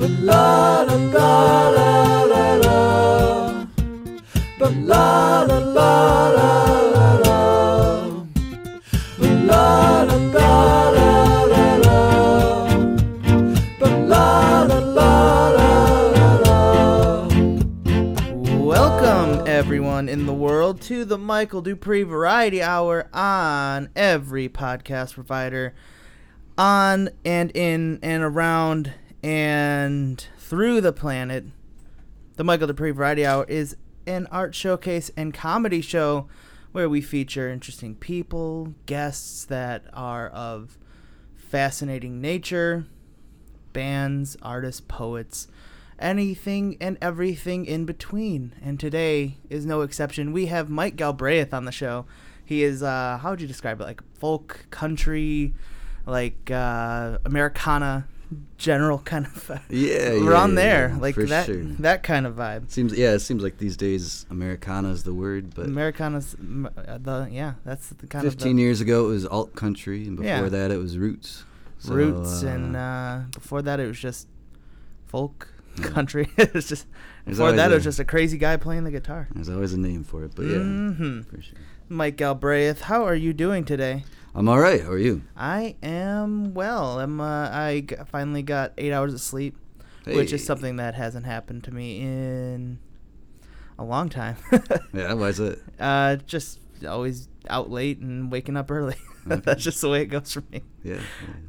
Welcome, everyone in the world, to the Michael Duprey Variety Hour on every podcast provider, on and in and around and through the planet. The Michael Duprey Variety Hour is an art showcase and comedy show where we feature interesting people, guests that are of fascinating nature, bands, artists, poets, anything and everything in between. And today is no exception. We have Mike Galbraith on the show. He is uh how would you describe it? Like folk, country, like uh Americana general kind of Yeah, yeah, around yeah, there. yeah, like that sure. that kind of vibe. Seems yeah, it seems like these days Americana is the word, but Americana's uh, the yeah, that's the kind of 15 years ago it was alt country, and before that it was roots. So, roots uh, and uh before that it was just folk country. it was just There's before that it was just a crazy guy playing the guitar. there's always a name for it, but yeah, Mhm. for sure. Mike Galbraith, how are you doing today? I'm all right. How are you? I am well. I'm. Uh, I g- finally got eight hours of sleep, which is something that hasn't happened to me in a long time. Yeah, why is it? uh, just always out late and waking up early. Okay. That's just the way it goes for me. Yeah. yeah.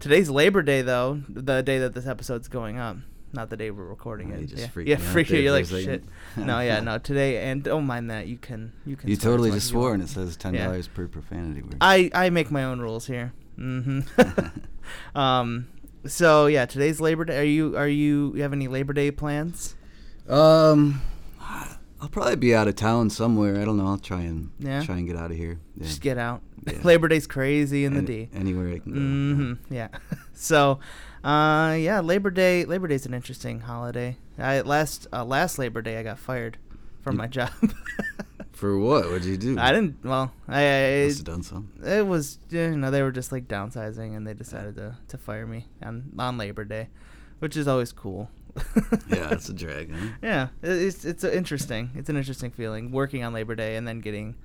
Today's Labor Day, though, the day that this episode's going up, not the day we're recording it. yeah, freaked yeah, freak you. You're like shit. no, yeah, no. Today, and don't mind that. You can, you can. You totally just swore, and it says ten Yeah. dollars per profanity word. I I make my own rules here. hmm um. So yeah, today's Labor Day. Are you are you, you have any Labor Day plans? um, I'll probably be out of town somewhere. I don't know. I'll try and Yeah? try and get out of here. Yeah. Just get out. Yeah. Labor Day's crazy in the D. Anywhere I can go. hmm Yeah. so, uh, yeah, Labor Day. Labor Day's an interesting holiday. I last uh, last Labor Day I got fired from You- my job. For what? What'd you do? I didn't. Well, I, I Must have done something. it was you know they were just like downsizing and they decided to to fire me on on Labor Day, which is always cool. Yeah, it's a drag. Huh? Yeah, it's it's interesting. It's an interesting feeling working on Labor Day and then getting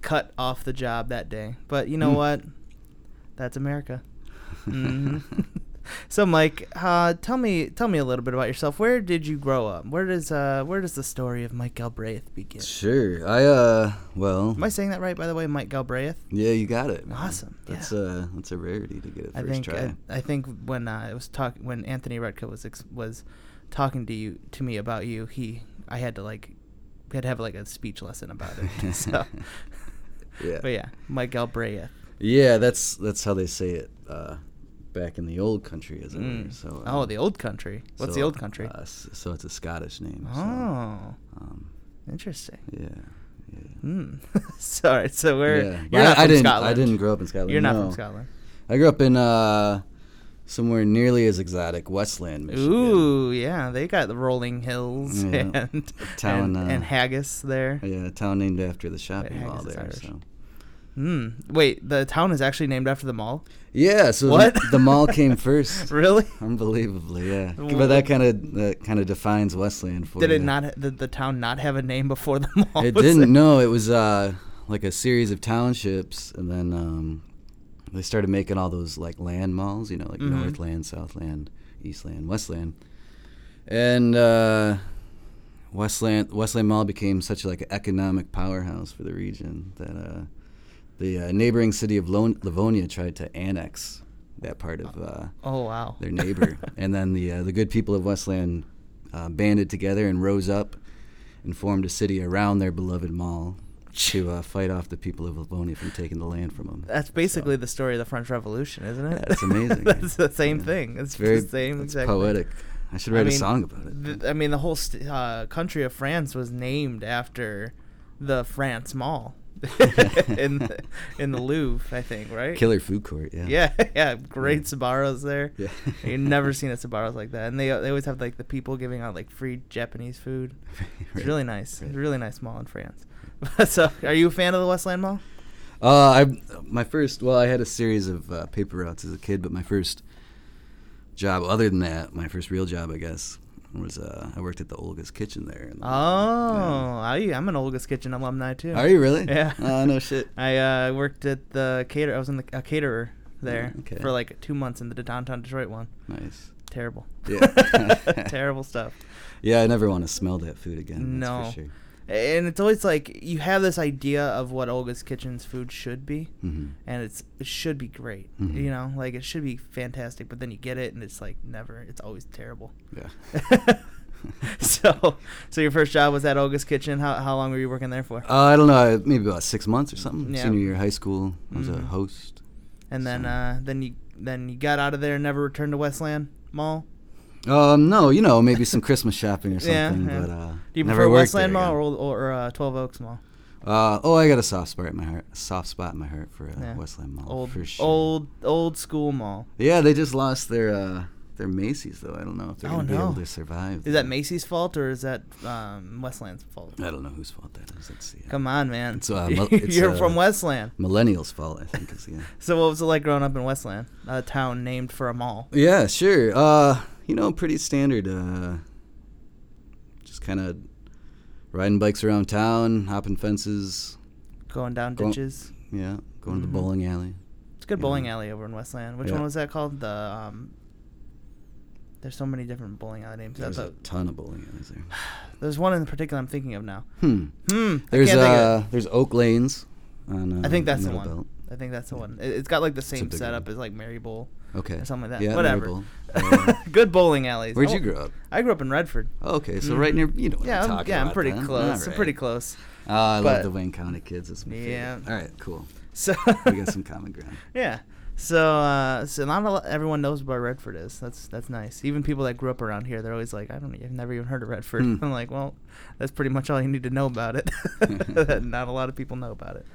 cut off the job that day. But you know Hmm. what? That's America. hmm so, Mike, uh, tell me tell me a little bit about yourself. Where did you grow up? Where does uh where does the story of Mike Galbraith begin? Sure. I uh well Am I saying that right? By the way, Mike Galbraith. Yeah, you got it. man. Awesome, That's yeah. uh that's a rarity to get it I think try. I, I think when uh, I was talk when Anthony Redka was ex- was talking to you to me about you, he I had to like we had to have like a speech lesson about it. so, yeah. but yeah, Mike Galbraith. Yeah, that's that's how they say it uh back in the old country as it were. Mm. So oh, um, the old country. What's the old country? Uh, so it's a Scottish name. So, oh, um, interesting. yeah. Yeah. Hmm. Sorry. So we're yeah. you're not I, I from didn't Scotland. I didn't grow up in Scotland. You're not no. from Scotland. I grew up in uh somewhere nearly as exotic, Westland, Michigan. Ooh, yeah, they got the rolling hills Yeah. and Town, and, uh, and haggis there. Yeah, a town named after the shopping mall there. So Hmm. Wait, the town is actually named after the mall. yeah, so the- What? The, mall came first. Really? Unbelievably, yeah. But that kind of that kind of defines Westland for Did you. it not? Did the town not have a name before the mall? It didn't. there? No, it was uh like a series of townships, and then um, they started making all those like land malls. You know, like Mhm. Northland, Southland, Eastland, Westland, and uh, Westland Westland Mall became such like an economic powerhouse for the region that uh, the uh, neighboring city of Lo- Livonia tried to annex that part of uh, Oh wow. their neighbor, and then the uh, the good people of Westland uh, banded together and rose up and formed a city around their beloved mall to uh, fight off the people of Livonia from taking the land from them. That's basically the story of the French Revolution, isn't it? It's amazing. That's the same Yeah. thing. It's It's very the same it's exact thing. poetic. I should I write mean, a song about it. Th- I mean, the whole st- uh, country of France was named after the France Mall in the, in the Louvre, I think, right? Killer food court. Yeah. Yeah, yeah, great Yeah. Sbarros there. Yeah. You've never seen a Sbarros like that, and they they always have like the people giving out like free Japanese food. It's Right. really nice. It's Right. a really nice mall in France. so, are you a fan of the Westland Mall? Uh, I my first well, I had a series of uh, paper routes as a kid, but my first job, other than that, my first real job, I guess, was uh, I worked at the Olga's Kitchen there. and, Oh, yeah. I, I'm an Olga's Kitchen alumni too. Are you really? Yeah. Oh no shit. I uh, worked at the cater. I was in the a caterer there Oh, okay. for like two months in the downtown Detroit one. Nice. Terrible. Yeah. Terrible stuff. Yeah, I never want to smell that food again. That's No. for sure. And it's always like you have this idea of what Olga's Kitchen's food should be, hmm and it's it should be great. Mhm. You know, like it should be fantastic, but then you get it and it's like never. It's always terrible. Yeah. so, so your first job was at Olga's Kitchen. How how long were you working there for? Uh, I don't know, maybe about six months or something. Yeah. Senior year of high school, I was a Mhm. host. And then so- uh, then you then you got out of there and never returned to Westland Mall. Um, no, you know, maybe some Christmas shopping or something, yeah. but uh, Do you never prefer Westland Mall or or uh, Twelve Oaks Mall? Uh, oh, I got a soft spot in my heart. Soft spot in my heart for uh, Yeah. Westland Mall Old for sure. old old school mall. Yeah, they just lost their uh, their Macy's though. I don't know if they're Oh, gonna be able to survive. Is that Macy's fault or is that um, Westland's fault? I don't know whose fault that is. Let's see. Come on, man. It's, uh, it's, You're uh, from Westland. Millennials' fault, I think. Is yeah. So what was it like growing up in Westland, a town named for a mall? Yeah, sure. You know, pretty standard. Uh, just kind of riding bikes around town, hopping fences. Going down Go- ditches. Yeah, going to Mhm. the bowling alley. It's a good yeah. bowling alley over in Westland. Which Yeah. one was that called? The um. There's so many different bowling alley names. There's That's a a- ton of bowling alleys there. there's one in particular I'm thinking of now. Hmm. Hmm. There's I can't think of uh, there's Oak Lanes. On, uh, I think that's the one. Belt. I think that's the one. It, it's got like the same setup one. as like Mary Bowl Okay. or something like that. Yeah, Whatever. Maryville. Uh, good bowling alleys. Where'd you grow up? I grew up in Redford. Okay, so Mhm. right near you know what Yeah, I'm I'm, yeah, I'm pretty then. close. I'm pretty close. Uh, I But- love the Wayne County kids. That's my Yeah. favorite. All right, cool. So We got some common ground. Yeah. So, uh, so not a lot, everyone knows where Redford is. That's that's nice. Even people that grew up around here, they're always like, "I don't, I've never even heard of Redford." Hmm. I'm like, "Well, that's pretty much all you need to know about it." not a lot of people know about it.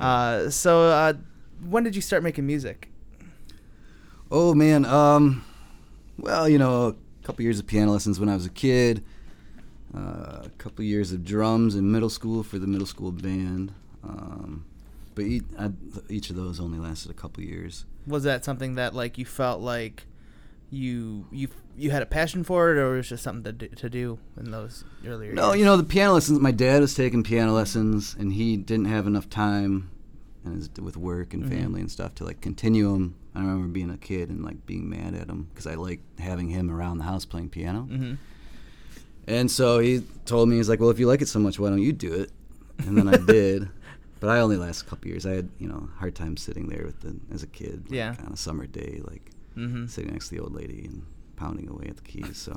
Uh, so, uh, when did you start making music? Oh man, um, well, you know, a couple years of piano lessons when I was a kid, uh, a couple years of drums in middle school for the middle school band, um, but each, I, each of those only lasted a couple years. Was that something that like you felt like you you you had a passion for it, or it was just something to do, to do in those earlier? No, years? you know the piano lessons. My dad was taking piano lessons, and he didn't have enough time, and his, with work and Mhm. family and stuff to like continue them. I remember being a kid and like being mad at him because I liked having him around the house playing piano. hmm And so he told me, he's like, well, if you like it so much, why don't you do it? And then I did. But I only lasted a couple years. I had, you know, a hard time sitting there with the, as a kid. Like, Yeah. On a summer day, like hmm sitting next to the old lady and pounding away at the keys. So,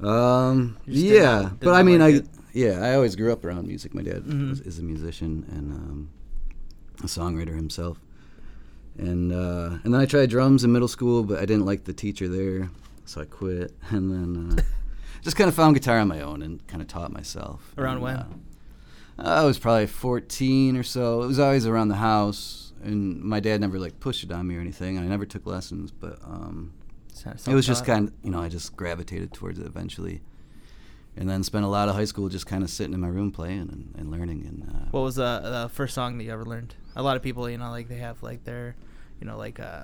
um, You just did yeah. not- did but I mean, like I, it. yeah, I always grew up around music. My dad Mhm. was, is a musician and um, a songwriter himself. And uh, and then I tried drums in middle school, but I didn't like the teacher there, so I quit. And then uh, just kind of found guitar on my own and kind of taught myself. Around And, when? Uh, I was probably 14 or so. It was always around the house, and my dad never like pushed it on me or anything. I never took lessons, but um, it was just kind of you know I just gravitated towards it eventually, and then spent a lot of high school just kind of sitting in my room playing and, and learning. And uh, What was the, the first song that you ever learned? A lot of people, you know, like they have like their, you know, like uh,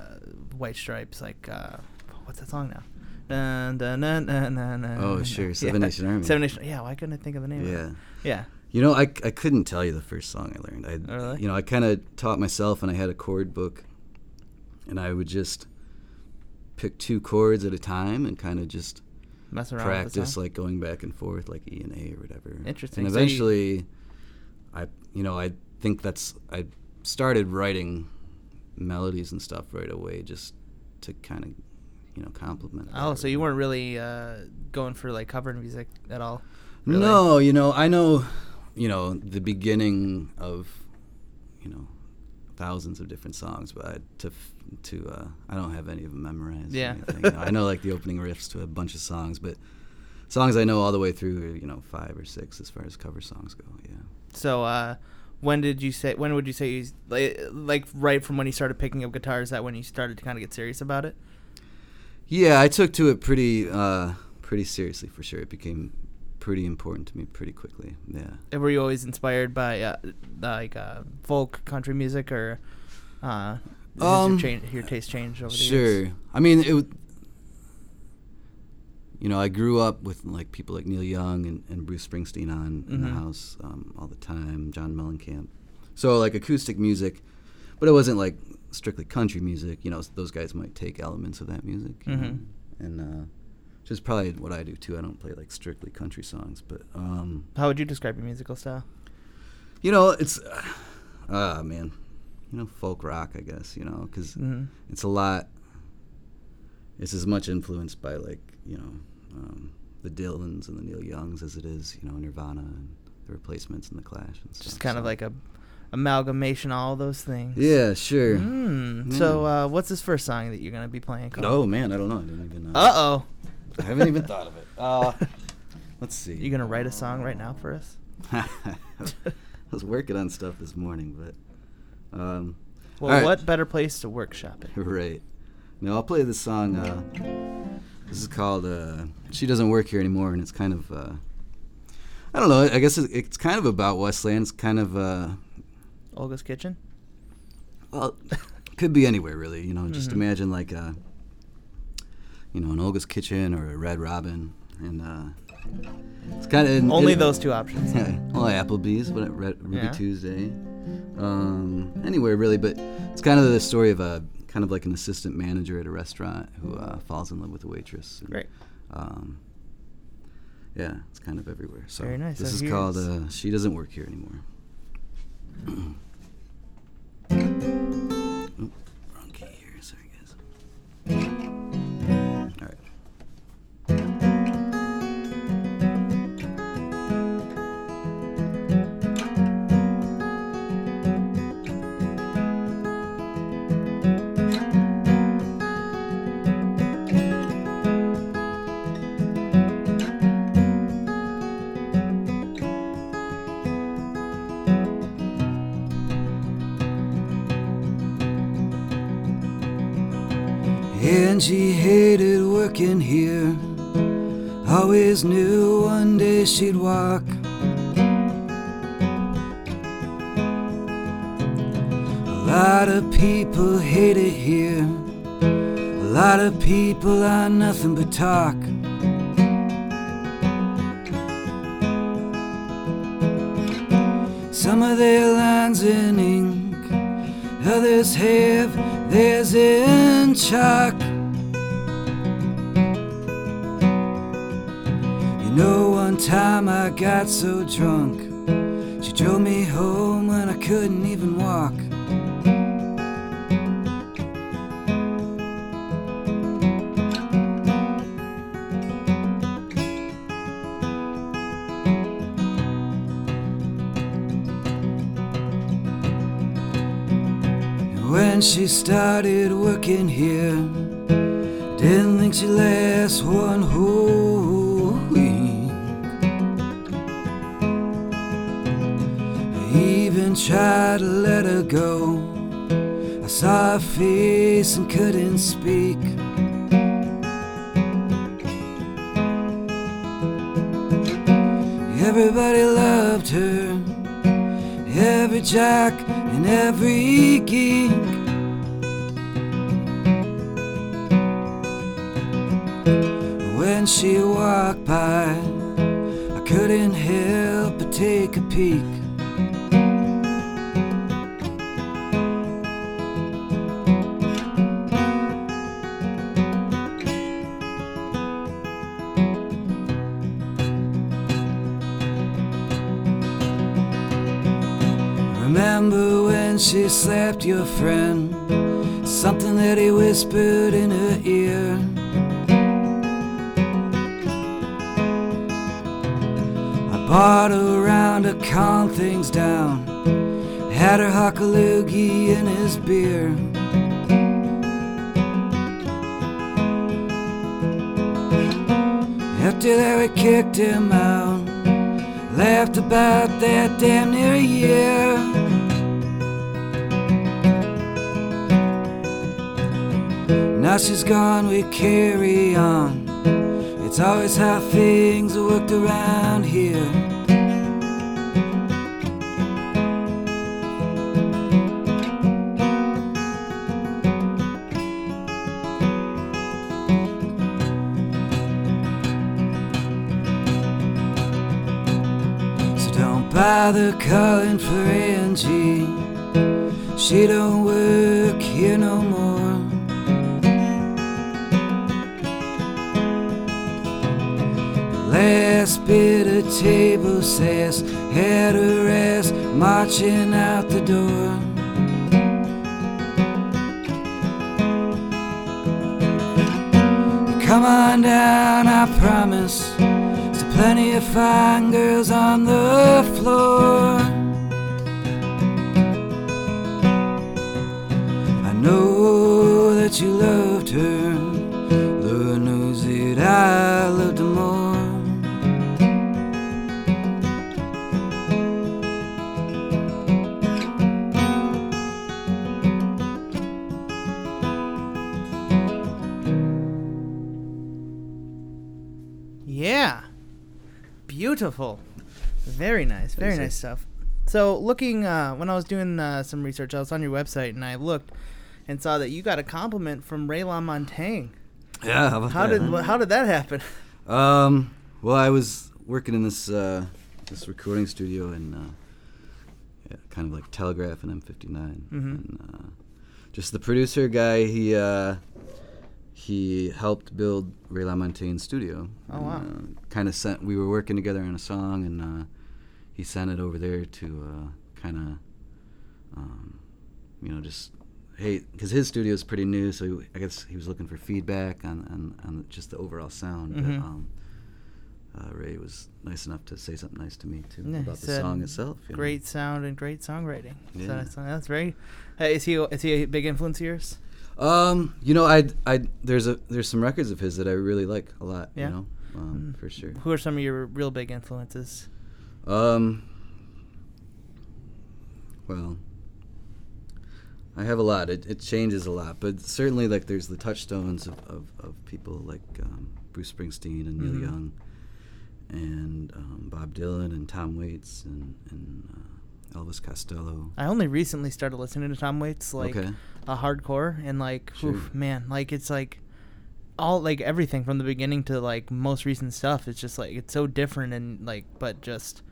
White Stripes, like uh, what's that song now? Dun, dun, dun, Oh, sure, Seven Nation Army. Seven Nation. Yeah, why couldn't I think of the name? Yeah? Yeah. You know I, I couldn't tell you the first song I learned. I really? you know I kind of taught myself, and I had a chord book, and I would just pick two chords at a time and kind of just Mess around practice like going back and forth like E and A or whatever. Interesting. And So you- eventually, I you know I think that's I started writing melodies and stuff right away just to kind of you know compliment. Oh, so you weren't really uh, going for like cover music at all? really? No, you know I know, you know the beginning of, you know, thousands of different songs, but I, to to uh, I don't have any of them memorized. Yeah. I know like the opening riffs to a bunch of songs, but songs I know all the way through, you know, five or six as far as cover songs go. Yeah. So, uh, when did you say? When would you say you like, like right from when you started picking up guitar? Is that when you started to kind of get serious about it? Yeah, I took to it pretty uh, pretty seriously for sure. It became pretty important to me pretty quickly. Yeah. And Were you always inspired by uh, like uh, folk country music, or uh, Um, your, change, your taste changed over the Sure. years? I mean, it. w- you know, I grew up with like people like Neil Young and, and Bruce Springsteen on in the Mhm. house um, all the time. John Mellencamp. So like acoustic music, but it wasn't like strictly country music. You know, those guys might take elements of that music. know, Mhm. And uh, which is probably what I do too. I don't play like strictly country songs, but um, How would you describe your musical style? you know, it's ah man, you know, folk rock, I guess. You know, because Mhm. it's a lot. It's as much influenced by like you know um, the Dylans and the Neil Youngs as it is you know Nirvana and the Replacements and the Clash and stuff. Just kind of like a amalgamation of all those things. yeah, sure. Mm. Yeah. So, uh, what's this first song that you're gonna be playing? called? Oh man, I don't know. I didn't even. Uh oh. I haven't even thought of it. Uh, let's see. You gonna write a song right now for us? I was working on stuff this morning, but um, Well, right. what better place to workshop it? Right. No, I'll play this song. Uh, this is called uh, "She Doesn't Work Here Anymore," and it's kind of. Uh, I don't know. I guess it's, it's kind of about Westland. It's kind of uh, Olga's Kitchen. well, could be anywhere really. You know, just Mhm. imagine like a, you know, an Olga's Kitchen or a Red Robin, and uh, it's kind of Only those two options. Yeah, well, Applebee's, but Red, Ruby Yeah. Tuesday, um, anywhere really. But it's kind of the story of a kind of like an assistant manager at a restaurant who uh, falls in love with a waitress. and, Great. Um, yeah, it's kind of everywhere. So Very nice. This So is called uh, "She Doesn't Work Here Anymore." Oop, wrong key here. Sorry, guys. She hated working here. Always knew one day she'd walk. A lot of people hate it here. A lot of people are nothing but talk. Some of their lines in ink, others have theirs in chalk. You know, one time I got so drunk, she drove me home when I couldn't even walk. When she started working here, didn't think she'd last one whole even tried to let her go. I saw her face and couldn't speak. Everybody loved her, every jack and every geek. When she walked by, I couldn't help but take a peek. She slapped your friend? Something that he whispered in her ear. I bought her around to calm things down. Had her hock a in his beer. After that, we kicked him out. Laughed about that damn near year. now she's gone, we carry on. It's always how things are worked around here. So don't bother calling for Angie. She don't work here no more. Last bit of table sass had her ass marching out the door. Come on down, I promise. There's plenty of fine girls on the floor. Beautiful. Very nice. Very nice stuff. So, looking, uh, when I was doing uh, some research, I was on your website and I looked and saw that you got a compliment from Ray LaMontagne. Yeah, how about How did how did that happen? Um, well, I was working in this uh, this recording studio in uh, yeah, kind of like Telegraph and M59, Mhm. and uh, just the producer guy. He uh, he helped build Ray LaMontagne's studio. Oh, wow. Uh, kind of sent. We were working together on a song, and uh, he sent it over there to uh, kind of, um, you know, just hey, because his studio is pretty new, so he, I guess he was looking for feedback on, on, on just the overall sound. Mhm. But, um, uh, Ray was nice enough to say something nice to me too Yeah, about the song itself. you know. Great sound and great songwriting. So Yeah. that's, that's very. Hey, is he is he a big influence of yours? Um, you know, I I there's a there's some records of his that I really like a lot. Yeah? You know, um, Mm. for sure. Who are some of your real big influences? Um, well, I have a lot. It, it changes a lot, but certainly like there's the touchstones of, of, of people like um, Bruce Springsteen and Neil Mhm. Young, and um, Bob Dylan and Tom Waits and and uh, Elvis Costello. I only recently started listening to Tom Waits, like okay. a hardcore, and like, Sure. oof, man, like it's like all like everything from the beginning to like most recent stuff. It's just like it's so different and like, but just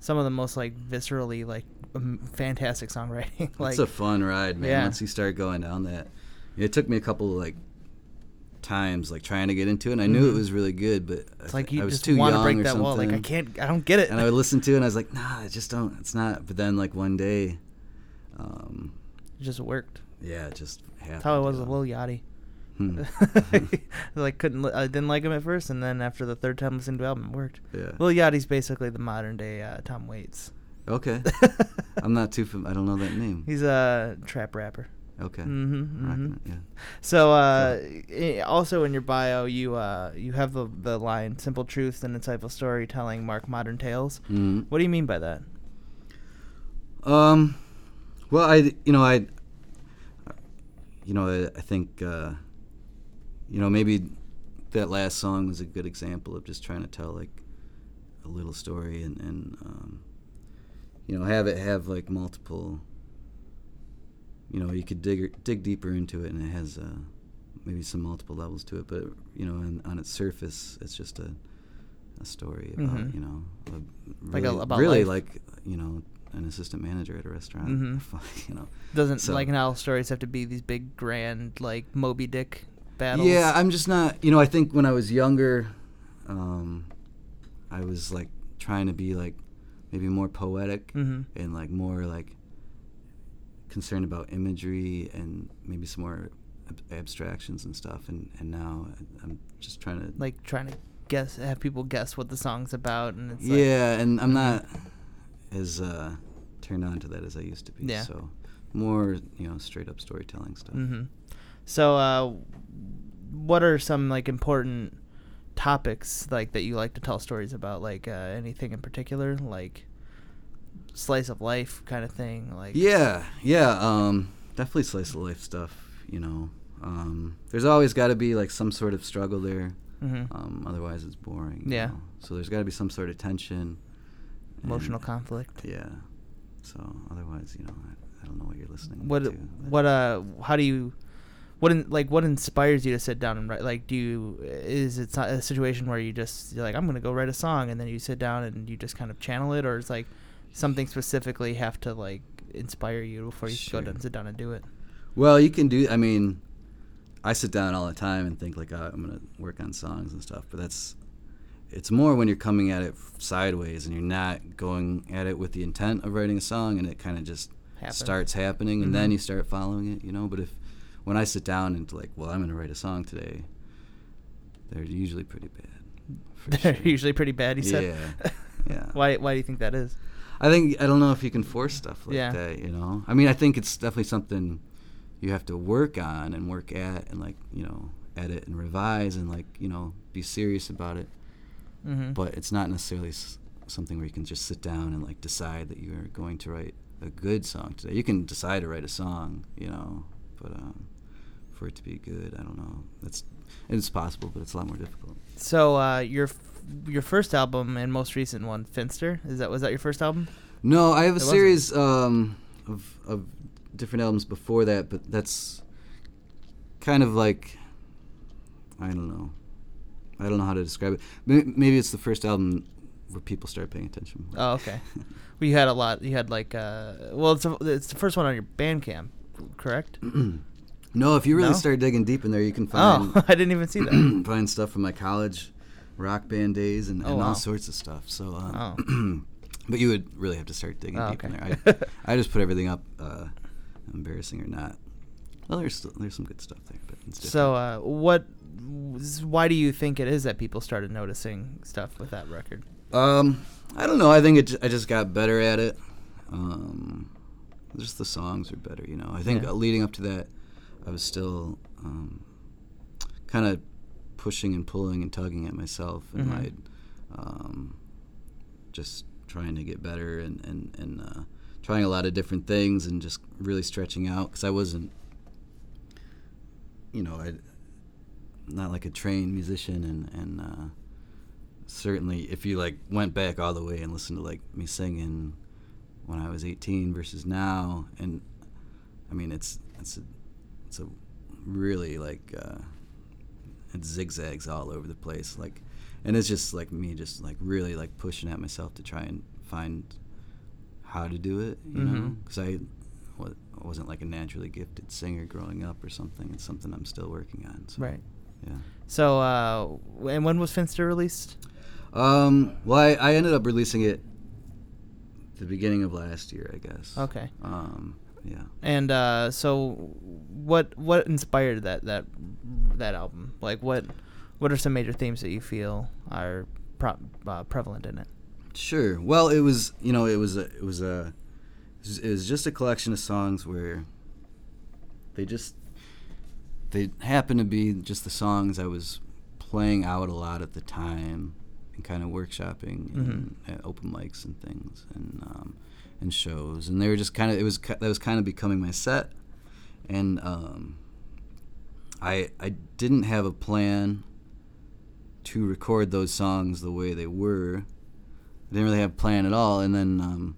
some of the most like viscerally like um, fantastic songwriting. like it's a fun ride, man. Yeah. Once you start going down that, it took me a couple of like times like trying to get into it. and I knew it Mhm. was really good, but I it's like you I was just too want to young break or that wall. Like I can't, I don't get it. and I would listen to it and I was like, nah, I just don't. It's not. But then like one day, um, it just worked. yeah, it just happened. That's how it was with. Lil Yachty. Hmm. like couldn't, li- I didn't like him at first, and then after the third time listening to the album, it worked. yeah. Lil Yachty's basically the modern day uh, Tom Waits. Okay. I'm not too. Fam- I don't know that name. He's a trap rapper. Okay. Mm-hmm, hmm it, Yeah. So, uh, i- also in your bio, you uh, you have the the line "simple truths and insightful storytelling mark modern tales." Mhm. What do you mean by that? Um, well, I you know I, you know I, I think uh, you know maybe that last song was a good example of just trying to tell like a little story and and um, you know have it have like multiple. You know, you could dig dig deeper into it, and it has uh, maybe some multiple levels to it. But you know, on, on its surface, it's just a a story about Mhm. you know a Like a- really, really life. like you know an assistant manager at a restaurant. Mhm. you know, Doesn't So- like now stories have to be these big grand like Moby Dick battles? Yeah, I'm just not. You know, I think when I was younger, um, I was like trying to be like maybe more poetic Mm-hmm. and like more like concerned about imagery and maybe some more ab- abstractions and stuff. And and now I'm just trying to Like trying to guess, have people guess what the song's about, and it's like, yeah, and I'm not as uh, turned on to that as I used to be. Yeah. So more you know straight up storytelling stuff. Mm-hmm. So, uh, what are some like important topics like that you like to tell stories about? Like uh, anything in particular, like slice of life kind of thing? Like Yeah, yeah, um, definitely slice of life stuff. You know, um, there's always got to be like some sort of struggle there. hmm Um, otherwise, it's boring. Yeah. know? So there's got to be some sort of tension. emotional conflict. Yeah. So otherwise, you know, I, I don't know what you're listening What to. what uh how do you what in, like what inspires you to sit down and write like do you is it a situation where you just you're like I'm gonna go write a song and then you sit down and you just kind of channel it or it's like something specifically have to like inspire you before you Sure. go down, sit down and do it? Well, you can do. I mean, I sit down all the time and think like oh, I'm gonna work on songs and stuff, but that's. It's more when you're coming at it sideways and you're not going at it with the intent of writing a song, and it kind of just Happen. starts happening, and then Mhm. you start following it, you know. But if when I sit down and like, well, I'm gonna write a song today, they're usually pretty bad. They're sure. usually pretty bad. You said. Yeah, yeah. why? Why do you think that is? I think I don't know if you can force stuff like Yeah. that. You know, I mean, I think it's definitely something you have to work on and work at, and like you know, edit and revise, and like you know, be serious about it. Mm-hmm. But it's not necessarily s- something where you can just sit down and like decide that you are going to write a good song today. You can decide to write a song, you know, but um, for it to be good, I don't know. That's it's possible, but it's a lot more difficult. So uh, your your first album and most recent one, Finster, is that was that your first album? No, I have a It series um, of of different albums before that, but that's kind of like I don't know. I don't know how to describe it. Maybe it's the first album where people start paying attention. more. Oh, okay. well, you had a lot. You had like, uh, well, it's a, it's the first one on your Bandcamp, correct? no, if you really No? start digging deep in there, you can find Oh, I didn't even see that. find stuff from my college rock band days and, Oh, wow. all sorts of stuff. So, um, but you would really have to start digging Oh, deep in there. I, I just put everything up, uh, embarrassing or not. Well, there's still, there's some good stuff there, but it's. So, uh, what? Why do you think it is that people started noticing stuff with that record? Um, I don't know. I think it. I just got better at it. Um, just the songs are better, you know. I think Yeah. leading up to that, I was still um, kind of pushing and pulling and tugging at myself, and Mhm. I'd um, just trying to get better and and and uh, trying a lot of different things and just really stretching out because I wasn't, you know, I not like a trained musician and and. Uh, certainly if you like went back all the way and listened to like me singing when I was 18 versus now and I mean it's it's a it's a really like uh it zigzags all over the place like and it's just like me just like really like pushing at myself to try and find how to do it you know Mhm. because I wasn't like a naturally gifted singer growing up or something it's something I'm still working on so, Right. yeah So, uh, and when was Finster released? Um, well, I, I ended up releasing it the beginning of last year, I guess. Okay. Um, yeah. And uh, so, what what inspired that that that album? Like, what what are some major themes that you feel are pro- uh, prevalent in it? Sure. Well, it was you know it was a it was a it was- just a collection of songs where they just they happened to be just the songs I was playing out a lot at the time and kind of workshopping and at open mics and things and um, and shows and they were just kind of it was that was kind of becoming my set and um, I I didn't have a plan to record those songs the way they were. I didn't really have a plan at all, and then um,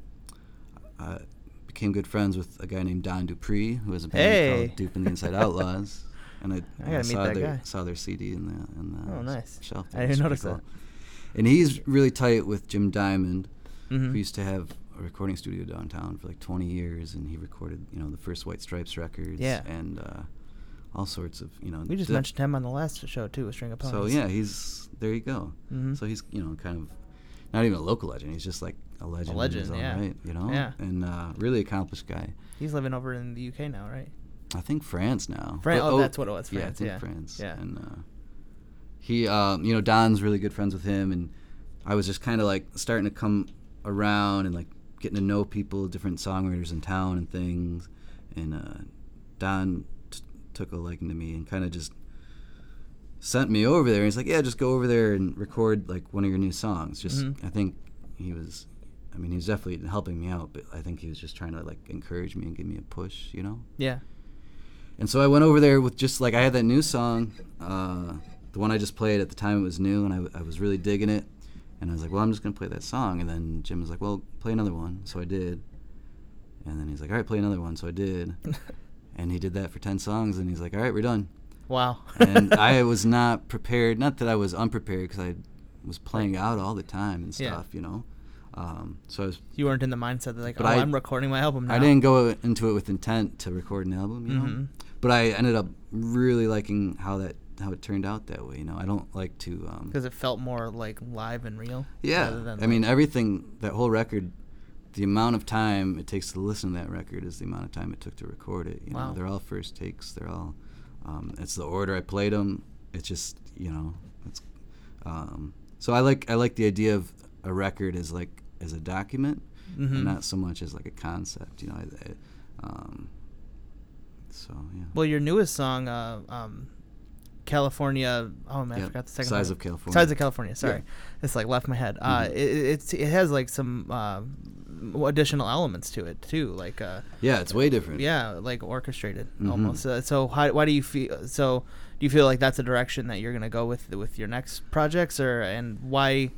I became good friends with a guy named Don Dupree, who has a band Hey. called Dupe and the Inside Outlaws. And I, I gotta saw their guy. saw their CD in the in the Oh, nice. shelf. I didn't notice pretty that. And he's really tight with Jim Diamond, Mhm. who used to have a recording studio downtown for like 20 years, and he recorded you know the first White Stripes records, Yeah. and uh, all sorts of you know. We just mentioned him on the last show too, with String of Ponies. So yeah, he's there. You go. Mhm. So he's you know kind of not even a local legend. He's just like a legend. in legend, yeah. right, you know. Yeah. And uh, really accomplished guy. he's living over in the UK now, right? I think France now. Fran- But- oh, that's what it was, Yeah, I France, think yeah. France. Yeah. And uh, he, um, you know, Don's really good friends with him, and I was just kind of like starting to come around and like getting to know people, different songwriters in town and things. And uh, Don t- took a liking to me and kind of just sent me over there. He's like, "Yeah, just go over there and record like one of your new songs." Just, Mhm. I think he was. I mean, he was definitely helping me out, but I think he was just trying to like encourage me and give me a push, you know. Yeah. And so I went over there with just like I had that new song, uh, the one I just played at the time it was new, and I was really digging it. And I was like, well, I'm just gonna play that song. And then Jim was like, well, play another one. So I did. And then he's like, all right, play another one. So I did. and he did that for ten songs, and he's like, all right, we're done. Wow. and I was not prepared. Not that I was unprepared, because I was playing out all the time and stuff, Yeah. you know. Um, so I was You weren't in the mindset that like, oh, I- am recording my album now. I didn't go into it with intent to record an album, you know. Mhm. But I ended up really liking how that how it turned out that way. You know, I don't like to. Um, because it felt more like live and real. yeah, rather than, I mean everything that whole record. The amount of time it takes to listen to that record is the amount of time it took to record it. You Wow. know, they're all first takes. They're all. Um, it's the order I played them. It's just you know, it's. Um, so I like I like the idea of a record as like as a document, Mhm. and not so much as like a concept. You know, I, I, um, so yeah. Well, your newest song, uh, um, California. Oh man, I forgot the second. Size of California. Size of California. Sorry, it's like left my head. Uh, Mhm. it, it's it has like some uh, additional elements to it too, like uh, Yeah, it's way different. yeah, like orchestrated Mhm. almost. Uh, so how, why do you feel? So do you feel like that's a direction that you're gonna go with with your next projects, or and why?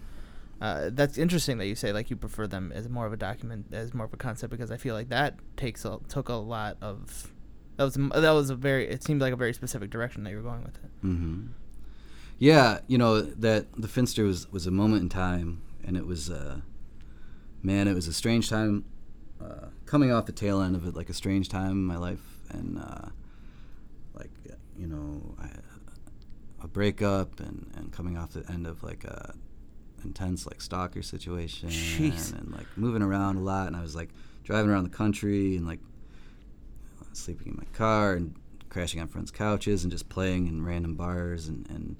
Uh, that's interesting that you say like you prefer them as more of a document, as more of a concept, because I feel like that takes a, took a lot of. That was that was a very. It seemed like a very specific direction that you were going with it. hmm Yeah, you know that the Finster was was a moment in time, and it was, uh, man, it was a strange time, uh, coming off the tail end of it, like a strange time in my life, and uh, like you know, I, a breakup, and and coming off the end of like a intense like stalker situation, Jeez. and like moving around a lot, and I was like driving around the country and like sleeping in my car and crashing on friends' couches and just playing in random bars and and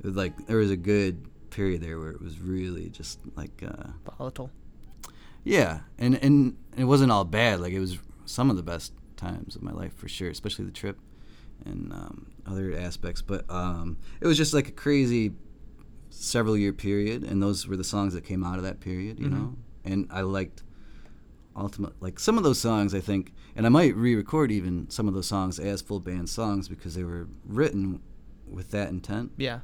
it was like there was a good period there where it was really just like uh, Volatile. yeah and and it wasn't all bad like it was some of the best times of my life for sure especially the trip and um, other aspects but um, it was just like a crazy several year period and those were the songs that came out of that period you Mhm. know and I liked ultimate like some of those songs I think and I might re-record even some of those songs as full band songs because they were written with that intent Yeah.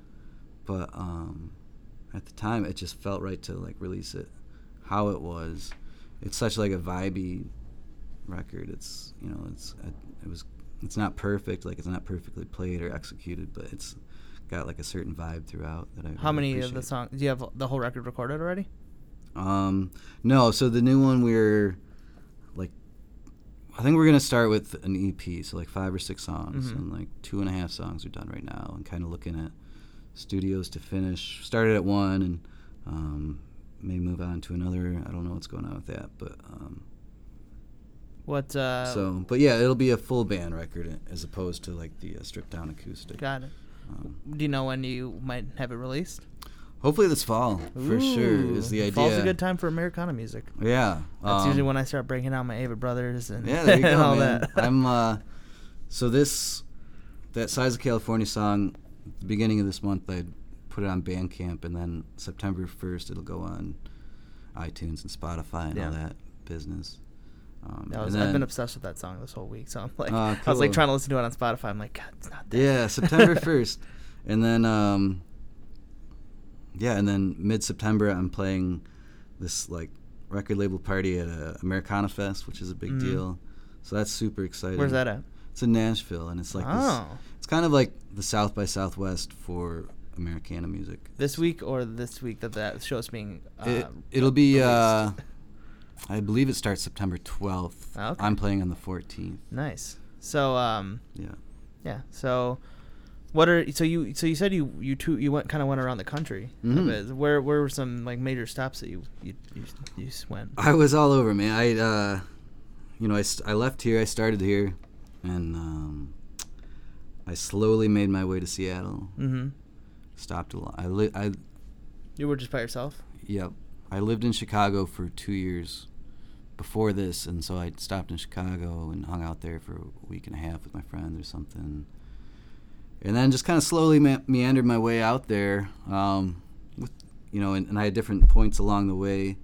but um, at the time it just felt right to like release it how it was it's such like a vibey record it's you know it's it was it's not perfect like it's not perfectly played or executed but it's got like a certain vibe throughout that I How really many of the songs? Do you have the whole record recorded already? Um, no. So the new one we're I think we're gonna start with an EP, so like five or six songs, Mhm. and like two and a half songs are done right now, and kind of looking at studios to finish. Started at one, and um, may move on to another. I don't know what's going on with that, but um, What? Uh, so but yeah, it'll be a full band record as opposed to like the uh, stripped down acoustic. got it. Um, Do you know when you might have it released? Hopefully this fall for sure is the idea. Fall's a good time for Americana music. Yeah, That's um, usually when I start breaking out my Avett Brothers and, Yeah, there you and go, all man. that. I'm uh, so this that size of California song. The beginning of this month, I put it on Bandcamp, and then September first, it'll go on iTunes and Spotify and all that business. Um, was, I've been obsessed with that song this whole week, so I'm like, Ah, I was like trying to listen to it on Spotify. I'm like, God, it's not that. Yeah, September first, and then um, yeah, and then mid September, I'm playing this like record label party at uh, Americana Fest, which is a big Mhm. deal. So that's super exciting. Where's that at? It's in Nashville, and it's like this. oh, It's kind of like the South by Southwest for Americana music. this week or this week that that show's being. Uh, it, it'll be. Uh, I believe it starts September 12th. Oh, okay. I'm playing on the 14th. nice. So um, Yeah. yeah. So, what are so you so you said you you two you went kind of went around the country. Mhm. bit. Where where were some like major stops that you you you, you went? I was all over, man. I, uh, you know, I, I left here. I started here, and um, I slowly made my way to Seattle. Mm-hmm. Stopped a lot. I li- I You were just by yourself. Yep. I lived in Chicago for two years before this, and so I stopped in Chicago and hung out there for a week and a half with my friends or something. And then just kind of slowly me- meandered my way out there, um, with you know, and, and I had different points along the way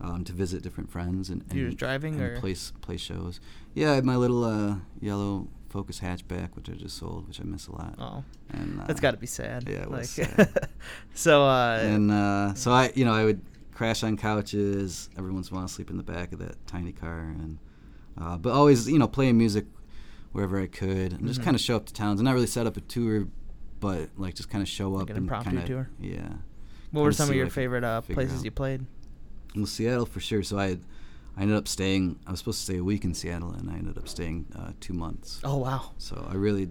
um, to visit different friends and, and You were driving and or- place play shows. Yeah, I had my little uh, yellow Focus hatchback, which I just sold, which I miss a lot. Oh, And that's uh, got to be sad. yeah, it was like, sad. so uh, and uh, so I, you know, I would crash on couches every once in a while, sleep in the back of that tiny car, and uh, but always, you know, playing music wherever I could, and just Mhm. kind of show up to towns, and not really set up a tour, but like just kind of show Like up an and impromptu kinda, tour? Yeah. what were some of your what I could favorite uh, places out. you played? Well, Seattle for sure. So I, had, I ended up staying. I was supposed to stay a week in Seattle, and I ended up staying uh, two months. Oh wow. So I really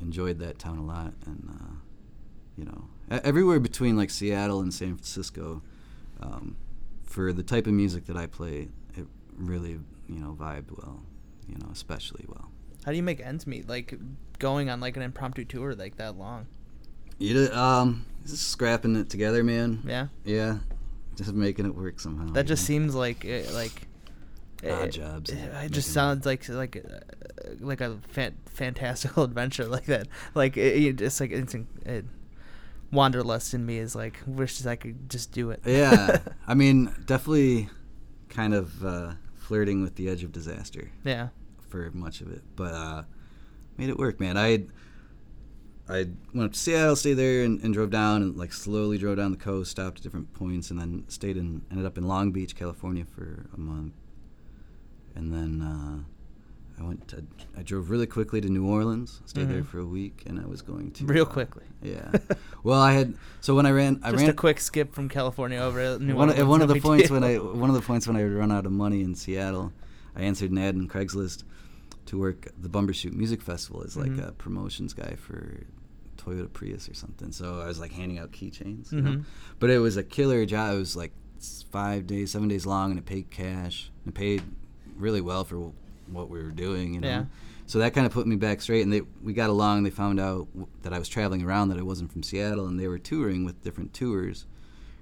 enjoyed that town a lot, and uh, you know, everywhere between like Seattle and San Francisco, um, for the type of music that I play, it really you know vibed well, you know, especially well. How do you make ends meet? Like going on like an impromptu tour like that long? You um, just scrapping it together, man. Yeah. Yeah, just making it work somehow. That just know? seems like it, like Odd it, jobs It, it just sounds like like uh, like a fan, fantastical adventure like that. Like it, it just like it's it, wanderlust in me is like wishes I could just do it. yeah, I mean, definitely, kind of uh, flirting with the edge of disaster. yeah. for much of it, but uh, made it work, man. I I went up to Seattle, stayed there, and, and drove down, and like slowly drove down the coast, stopped at different points, and then stayed in, ended up in Long Beach, California, for a month, and then uh, I went to, I drove really quickly to New Orleans, stayed there Mhm. for a week, and I was going to Real uh, quickly. Yeah. well, I had so when I ran, I just ran a quick skip from California over New one, Orleans. of- one no of the points deal. when I one of the points when I would run out of money in Seattle, I answered an ad in Craigslist to work the Bumbershoot Music Festival as like Mhm. a promotions guy for Toyota Prius or something. So I was like handing out keychains, you know? Mhm. but it was a killer job. It was like five days, seven days long, and it paid cash. And it paid really well for what we were doing, you know. Yeah. So that kind of put me back straight, and they we got along. They found out w- that I was traveling around, that I wasn't from Seattle, and they were touring with different tours.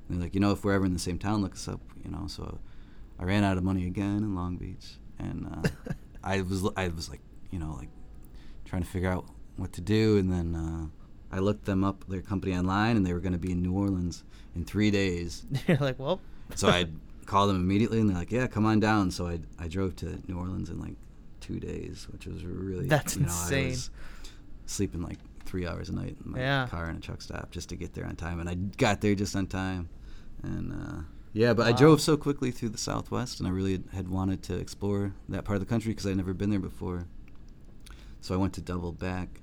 And they're like, you know, if we're ever in the same town, look us up, you know. So I ran out of money again in Long Beach, and uh, I was I was like, you know, like trying to figure out what to do, and then uh, I looked them up, their company online, and they were going to be in New Orleans in three days. You're like, well, So I called them immediately, and they're like, "Yeah, come on down." So I I drove to New Orleans in like two days, which was really That's you know, insane. Sleeping like three hours a night in my Yeah. car in a truck stop just to get there on time, and I got there just on time, and uh, yeah, but I drove so quickly through the Southwest, and I really had wanted to explore that part of the country because I'd never been there before. So I went to double back,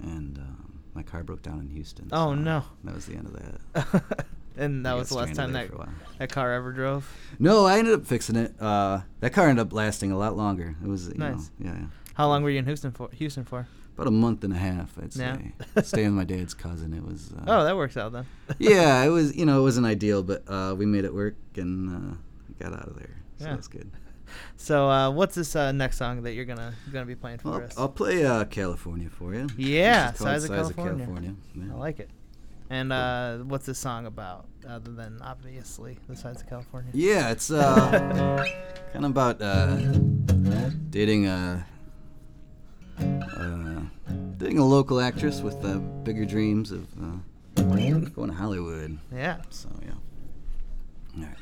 and um, my car broke down in Houston. Oh, so no. That was the end of that. and that was the last time that for a while. that car ever drove. No, I ended up fixing it. Uh, that car ended up lasting a lot longer. It was, you Nice. know, yeah, yeah. How long were you in Houston for? Houston for? About a month and a half, I'd Yeah. say. Staying with my dad's cousin, it was. Uh, oh, that works out then. yeah, it was. You know, it wasn't ideal, but uh, we made it work and uh, got out of there. So Yeah. that's good. So, uh, what's this uh, next song that you're gonna gonna be playing for us? I'll play uh, California for you. Yeah, is called Size of California. Yeah. I like it. And uh, what's this song about, other than obviously the sides of California? Yeah, it's uh, kind of about uh, dating a uh, dating a local actress with uh, bigger dreams of uh, going to Hollywood. Yeah. So yeah. All right.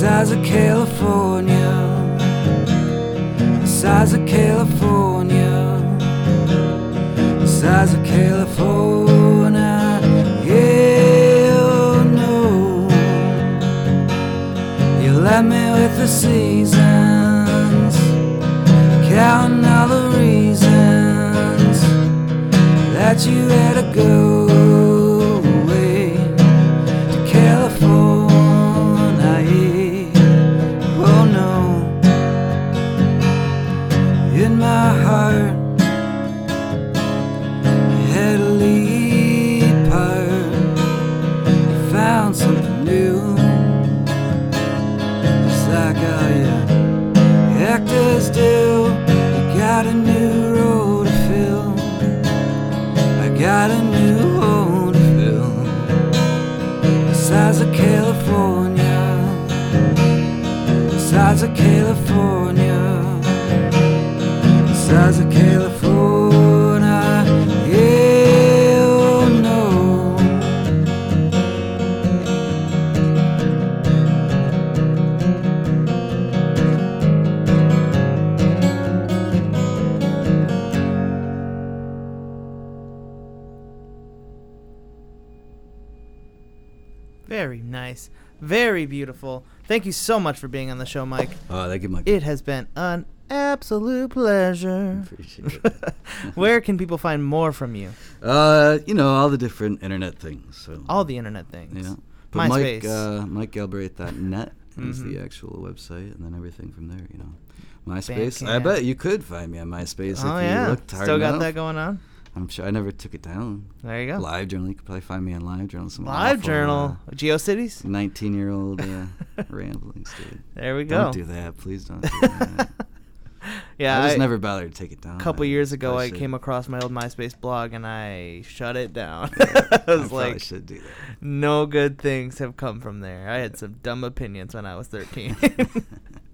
Size of California. Size of California. Size of California. Yeah, oh no. You left me with the seasons. Counting all the reasons that you had to go Beautiful. Thank you so much for being on the show, Mike. Oh, thank you, Mike. It has been an absolute pleasure. Appreciate it. Where can people find more from you? Uh, you know all the different internet things. So All the internet things. yeah. But Mike, MySpace. uh, MikeGalbraith.net is the Mhm. actual website, and then everything from there. You know, MySpace. I bet you could find me on MySpace oh if you yeah. looked hard Still got enough. that going on. I'm sure I never took it down. There you go. Live Journal. You could probably find me on Live Journal. Some Live awful, Journal. GeoCities. Uh, 19 year old uh, ramblings, dude. There we go. Don't do that, please. Don't do that. Yeah. I just I- never bothered to take it down. A couple years ago, probably I came across my old MySpace blog and I shut it down. Yeah, I I was like, should do that. no good things have come from there. I had some dumb opinions when I was 13.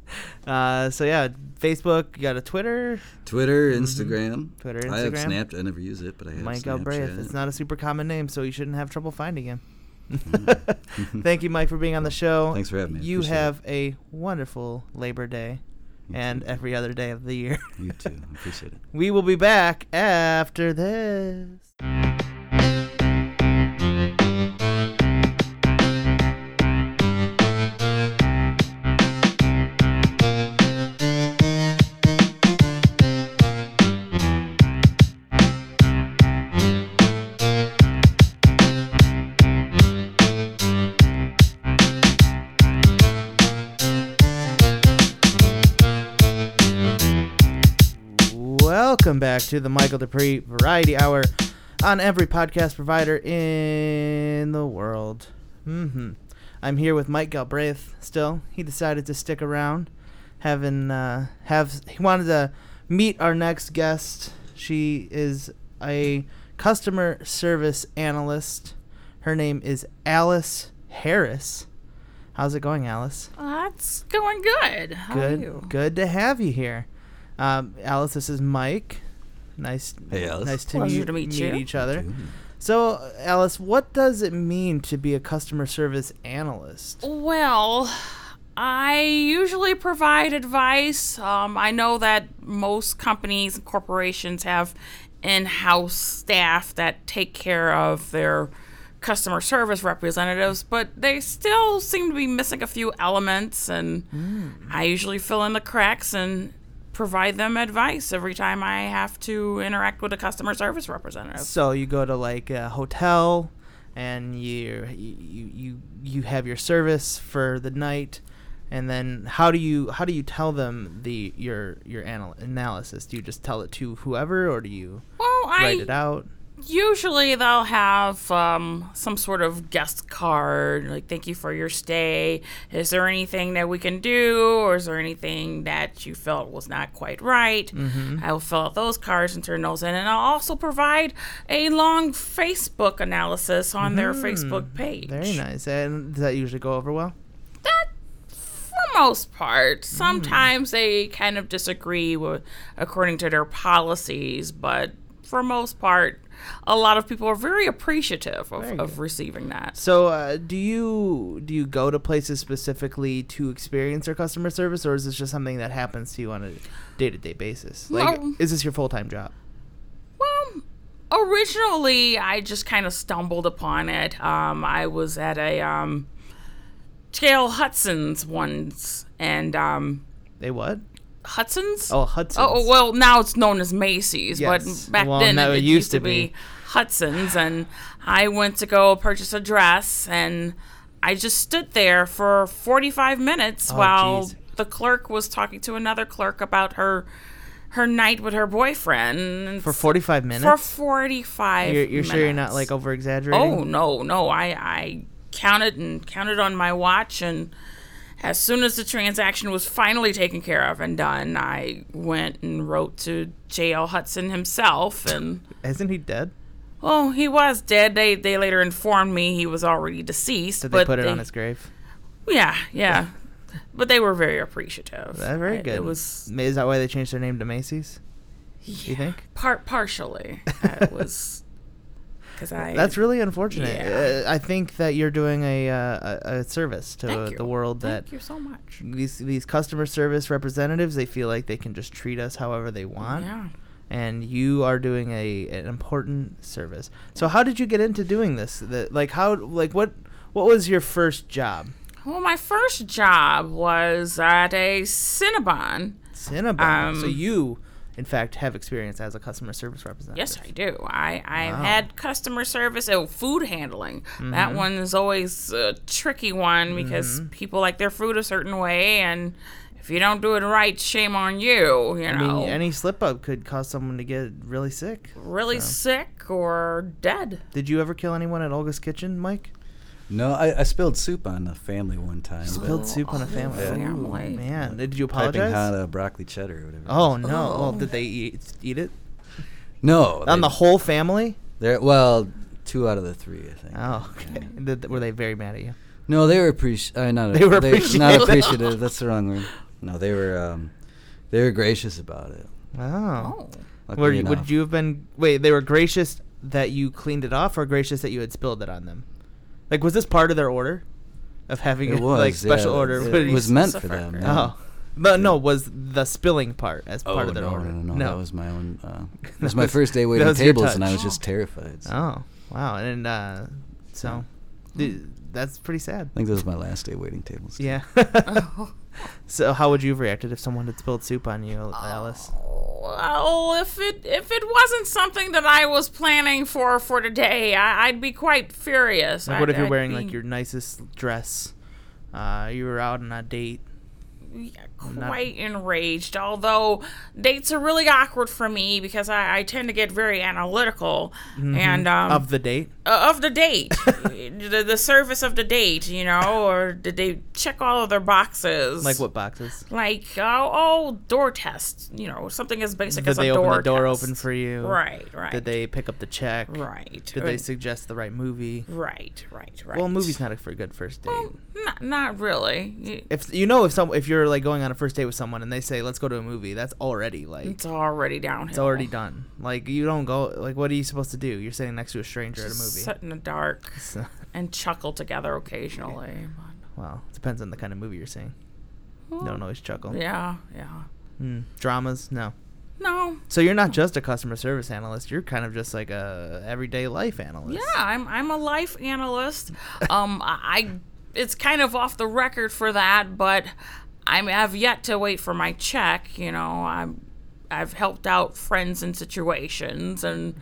uh, so yeah, Facebook. You got a Twitter. Twitter, Mhm. Instagram. Twitter, Instagram. I have Instagram. Snapped. I never use it, but I have Mike Snapchat. Galbraith. It's not a super common name, so you shouldn't have trouble finding him. Mhm. Thank you, Mike, for being on the show. Thanks for having me. You appreciate it. have a wonderful Labor Day You and too. every other day of the year. You too. I appreciate it. we will be back after this. Welcome back to the Michael Duprey Variety Hour on every podcast provider in the world. hmm I'm here with Mike Galbraith. Still, he decided to stick around. Having uh, have he wanted to meet our next guest. She is a customer service analyst. Her name is Alice Harris. How's it going, Alice? That's going good. How good, are you? good to have you here, um, Alice. This is Mike. Nice, Hey, Alice. nice to, Pleasure meet, to meet you. each other. So, Alice, what does it mean to be a customer service analyst? Well, I usually provide advice. Um, I know that most companies and corporations have in house staff that take care of their customer service representatives, but they still seem to be missing a few elements, and I usually fill in the cracks and provide them advice every time I have to interact with a customer service representative. So you go to like a hotel, and you you you you have your service for the night, and then how do you how do you tell them the your your anal- analysis? Do you just tell it to whoever, or do you Well, I write it out? Usually they'll have um, some sort of guest card, like "Thank you for your stay." Is there anything that we can do, or is there anything that you felt was not quite right? Mm-hmm. I will fill out those cards and turn those in, and I'll also provide a long Facebook analysis on their Facebook page. Mm-hmm. Very nice. And does that usually go over well? That, for most part, sometimes they kind of disagree with according to their policies, but for most part, a lot of people are very appreciative of, of receiving that. So, uh, do you do you go to places specifically to experience their customer service, or is this just something that happens to you on a day to day basis? Like, Well- is this your full time job? Well, originally I just kind of stumbled upon it. Um, I was at a um, J.L. Hudson's once, and um, They what? Hudson's. Oh, Hudson's. Oh, oh well, now it's known as Macy's, Yes. but back Well, then no, it, it used to be Hudson's, and I went to go purchase a dress, and I just stood there for 45 minutes Oh, while jeez. the clerk was talking to another clerk about her her night with her boyfriend for forty five minutes. for 45 you're you're sure you're not like over exaggerating? Oh no, no. I I counted and counted on my watch and as soon as the transaction was finally taken care of and done, I went and wrote to J.L. Hudson himself and Isn't he dead? oh, he was dead. They they later informed me he was already deceased. Did but they put it on his grave? Yeah, yeah. But they were very appreciative. That's very good. It was Is that why they changed their name to Macy's? You think? part partially. it was because I That's really unfortunate. Yeah. Uh, I think that you're doing a uh, a, a service to the world that Thank you so much. these these customer service representatives they feel like they can just treat us however they want Yeah. and you are doing a an important service so how did you get into doing this the, like how like what what was your first job Well, my first job was at a Cinnabon. cinnabon so Um, you in fact have experience as a customer service representative Yes, I do. I I Wow. had customer service. Oh, food handling. That Mm-hmm. one is always a tricky one because people like their food a certain way, and if you don't do it right, shame on you. You I know, mean, any slip up could cause someone to get really sick. really sick or dead. Did you ever kill anyone at Olga's Kitchen, Mike? No, I, I spilled soup on a family one time. Spilled soup on a family. Yeah. Ooh, Family. man, did you Piping apologize? hot uh, broccoli cheddar or whatever. Oh no! Well, did they eat, eat it no, on the whole family? They're well, two out of the three, I think. Oh, okay. Did, were they very mad at you? No, they were appreciative. Uh, not They were not appreciative. appreciative. That's the wrong word. No, they were. Um, they were gracious about it. Oh. Oh, luckily Were you, enough. would you have been? Wait, they were gracious that you cleaned it off, or gracious that you had spilled it on them? Like, was this part of their order of having It a was like special yeah, order? It, What did you was s- meant for them. right? yeah. Oh, but no, was the spilling part as Oh, part of their no, order? no, no, no, That was my own. Uh, it was my first day waiting tables, and I was just terrified. So Oh, wow! And uh, so, th- that's pretty sad. I think this was my last day waiting tables. too. Yeah. so, how would you have reacted if someone had spilled soup on you, Alice? Well, if it if it wasn't something that I was planning for for today, I, I'd be quite furious. Like, what if I'd- you're I'd wearing be- like your nicest dress? Uh, you were out on a date. yeah, not- quite enraged. Although dates are really awkward for me because I, I tend to get very analytical and um, Mm-hmm. of the date. Uh, of the date, the, the service of the date, you know, or did they check all of their boxes? Like what boxes? Like oh, oh door test, you know, something as basic Did as they a open door the door test. open for you? Right, right. Did they pick up the check? Right. Did they suggest the right movie? Right, right, right. Well, a movie's not a for a good first date. Well, not, not really. If you know if some if you're like going on a first date with someone and they say let's go to a movie, that's already like It's already downhill. it's already done. Like you don't go like what are you supposed to do? You're sitting next to a stranger at a movie. Sit in the dark So, and chuckle together occasionally. well, it depends on the kind of movie you're seeing. Don't always chuckle. Yeah, yeah. Mm, dramas, no. No. So you're not just a customer service analyst. You're kind of just like a everyday life analyst. Yeah, I'm I'm a life analyst. Um, I, I it's kind of off the record for that, but I'm I've yet to wait for my check. You know, I'm I've helped out friends in situations and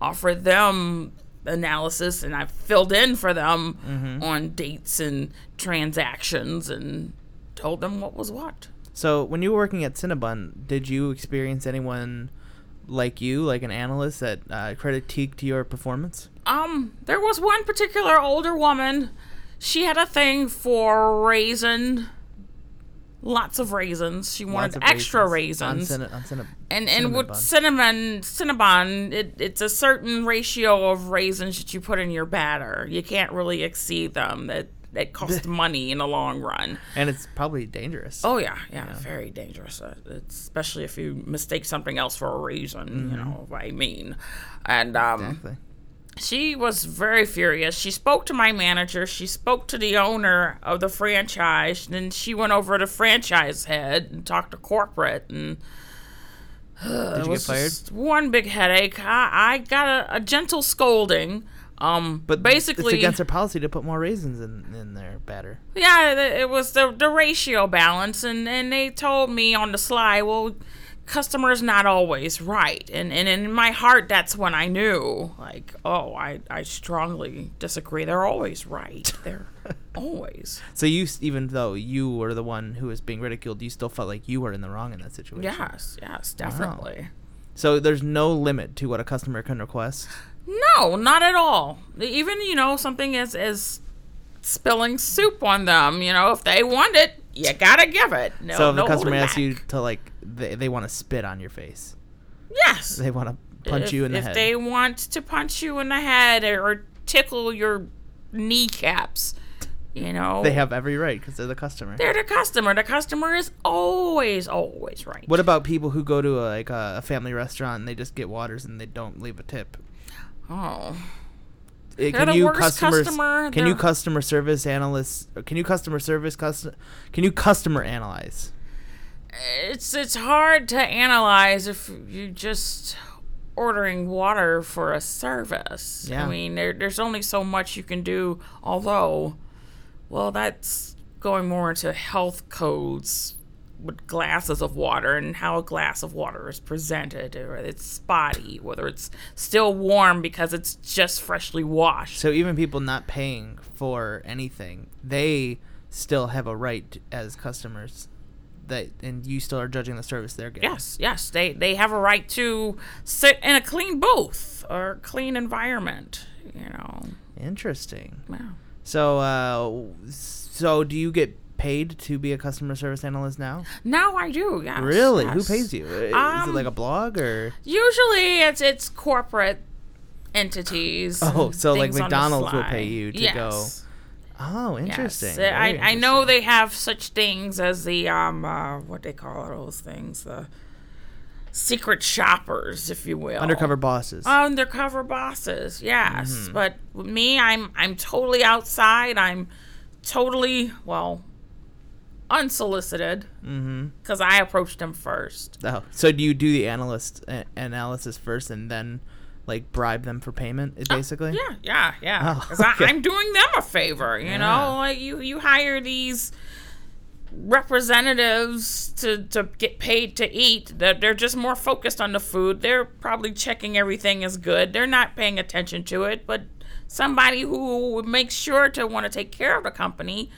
offered them analysis, and I've filled in for them on dates and transactions and told them what was what. So when you were working at Cinnabon, did you experience anyone like you, like an analyst that uh, critiqued your performance? Um, there was one particular older woman. She had a thing for raisin, lots of raisins. She wanted extra On raisins, on and and with bun. cinnamon, cinnabon, it, it's a certain ratio of raisins that you put in your batter. You can't really exceed them. That that costs money in the long run. and it's probably dangerous. Oh yeah, yeah, very dangerous. Uh, it's, especially if you mistake something else for a raisin. You know what I mean? And um, exactly. She was very furious. She spoke to my manager. She spoke to the owner of the franchise. Then she went over to franchise head and talked to corporate. And Did it you get was fired? just one big headache. I, I got a, a gentle scolding. Um, But basically, it's against their policy to put more raisins in, in their batter. yeah, it was the the ratio balance, and and they told me on the sly, well, customer's not always right, and and in my heart, that's when I knew, like, oh, I I strongly disagree. They're always right. They're always. So you, even though you were the one who was being ridiculed, you still felt like you were in the wrong in that situation. Yes, yes, definitely. So there's no limit to what a customer can request. No, not at all. Even you know something as as spilling soup on them. You know, if they want it, you gotta give it. No, so if no the customer asks you to like, they, they want to spit on your face. yes, They want to punch if, you in the if head. they want to punch you in the head or tickle your kneecaps, you know, They have every right because they're the customer. they're the customer. The customer is always, always right. What about people who go to a, like a, family restaurant and they just get waters and they don't leave a tip? Oh, Uh, They're can you customers? customer. Can you customer service analysts? Can you customer service custom? Can you customer analyze? it's it's hard to analyze if you just ordering water for a service. Yeah. I mean, there, there's only so much you can do. Although, well, that's going more into health codes glasses of water and how a glass of water is presented, or it's spotty, whether it's still warm because it's just freshly washed. So even people not paying for anything, they still have a right as customers. That and you still are judging the service they're getting. Yes, yes, they they have a right to sit in a clean booth or clean environment. You know. Interesting. Wow. So, uh, so do you get paid to be a customer service analyst now? Now I do. Yes. Really? Who pays you? Uh, Is it Um, like a blog or? Usually, it's it's corporate entities. Oh, so, like, things on the McDonald's will pay you to yes. go- Oh, Yes. interesting. I, Very I know they have such things as the um uh, what they call those things the secret shoppers, if you will. undercover bosses. undercover bosses yes Mm-hmm. but me i'm i'm totally outside i'm totally well unsolicited mm-hmm. because i approached them first Oh, so do you do the analyst uh, analysis first and then like bribe them for payment? uh, Basically. yeah yeah yeah Oh, okay. i'm doing them a favor you Yeah. know like you you hire these representatives to, to get paid to eat that they're just more focused on the food they're probably checking everything is good they're not paying attention to it but somebody who would make sure to want to take care of the company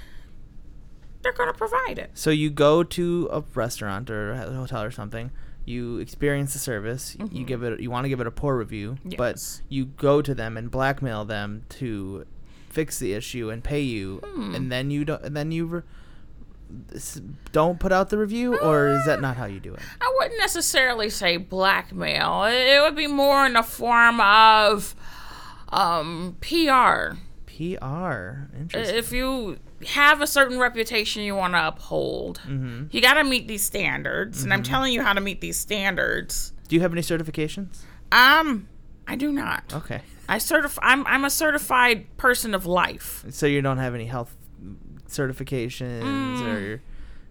they're going to provide it So you go to a restaurant or a hotel or something. You experience the service. You give it. You want to give it a poor review, but you go to them and blackmail them to fix the issue and pay you, and then you don't. And then you re- don't put out the review, or is that not how you do it? I wouldn't necessarily say blackmail. It would be more in the form of um, PR. PR. Interesting. If you have a certain reputation you want to uphold, Mm-hmm. you got to meet these standards. And I'm telling you how to meet these standards. do you have any certifications? Um, I do not. Okay. I certif- I'm I'm a certified person of life. So you don't have any health certifications, Mm. or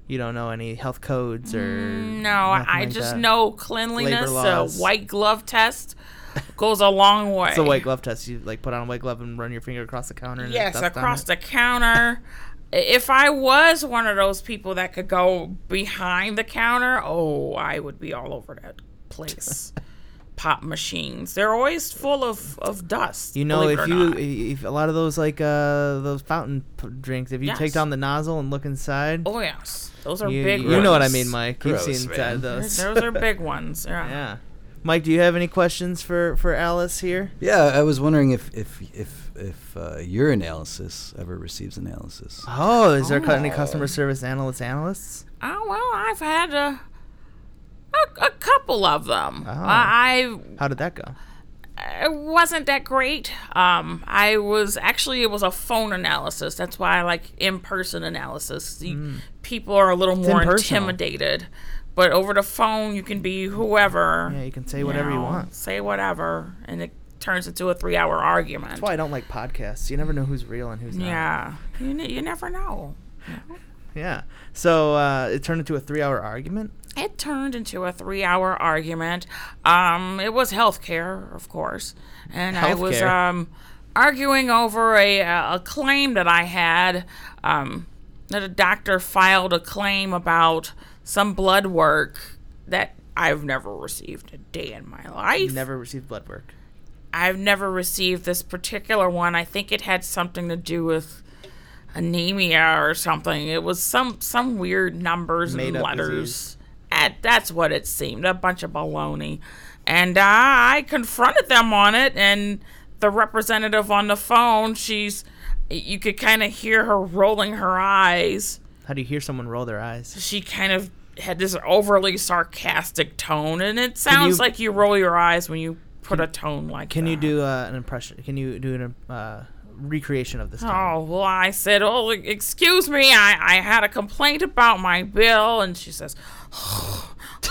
you don't know any health codes, or No, I like just that? know cleanliness. A white glove test goes a long way. It's a white glove test. You like put on a white glove and run your finger across the counter. And Yes, across the counter. If I was one of those people that could go behind the counter, oh, I would be all over that place. Pop machines. They're always full of, of dust. You know, if it or you not. if a lot of those like uh those fountain p- drinks, if you take down the nozzle and look inside, Oh, yes. Those are you, big you know what I mean, Mike. You've seen man. inside those. Those are big ones. Yeah. yeah, Mike, do you have any questions for for Alice here? Yeah, I was wondering if if if if uh, your analysis ever receives analysis. Oh, is there cu- any Oh. customer service analyst analysts? Oh well, I've had a a, a couple of them. Oh. I, How did that go? It wasn't that great. Um, I was actually it was a phone analysis. That's why I like in person analysis. You, People are a little more impersonal. intimidated, but over the phone you can be whoever. Yeah, you can say whatever you know, want. Say whatever, and it turns into a three-hour argument. That's why I don't like podcasts. You never know who's real and who's not. Yeah, you, ne- you never know. Yeah. So uh, it turned into a three-hour argument. It turned into a three-hour argument. Um, it was healthcare, of course, and I was um arguing over a a claim that I had. Um, that a doctor filed a claim about some blood work that I've never received a day in my life. Never received blood work. I've never received this particular one. I think it had something to do with anemia or something. It was some some weird numbers Made and letters. disease. That's what it seemed. A bunch of baloney. And uh, I confronted them on it, and the representative on the phone, she's, you could kind of hear her rolling her eyes How do you hear someone roll their eyes? she kind of had this overly sarcastic tone, and it sounds you- like you roll your eyes when you put a tone like Can that. you do uh, an impression? Can you do an uh, recreation of this? tone? Oh, well, I said, oh, excuse me, I, I had a complaint about my bill. And she says,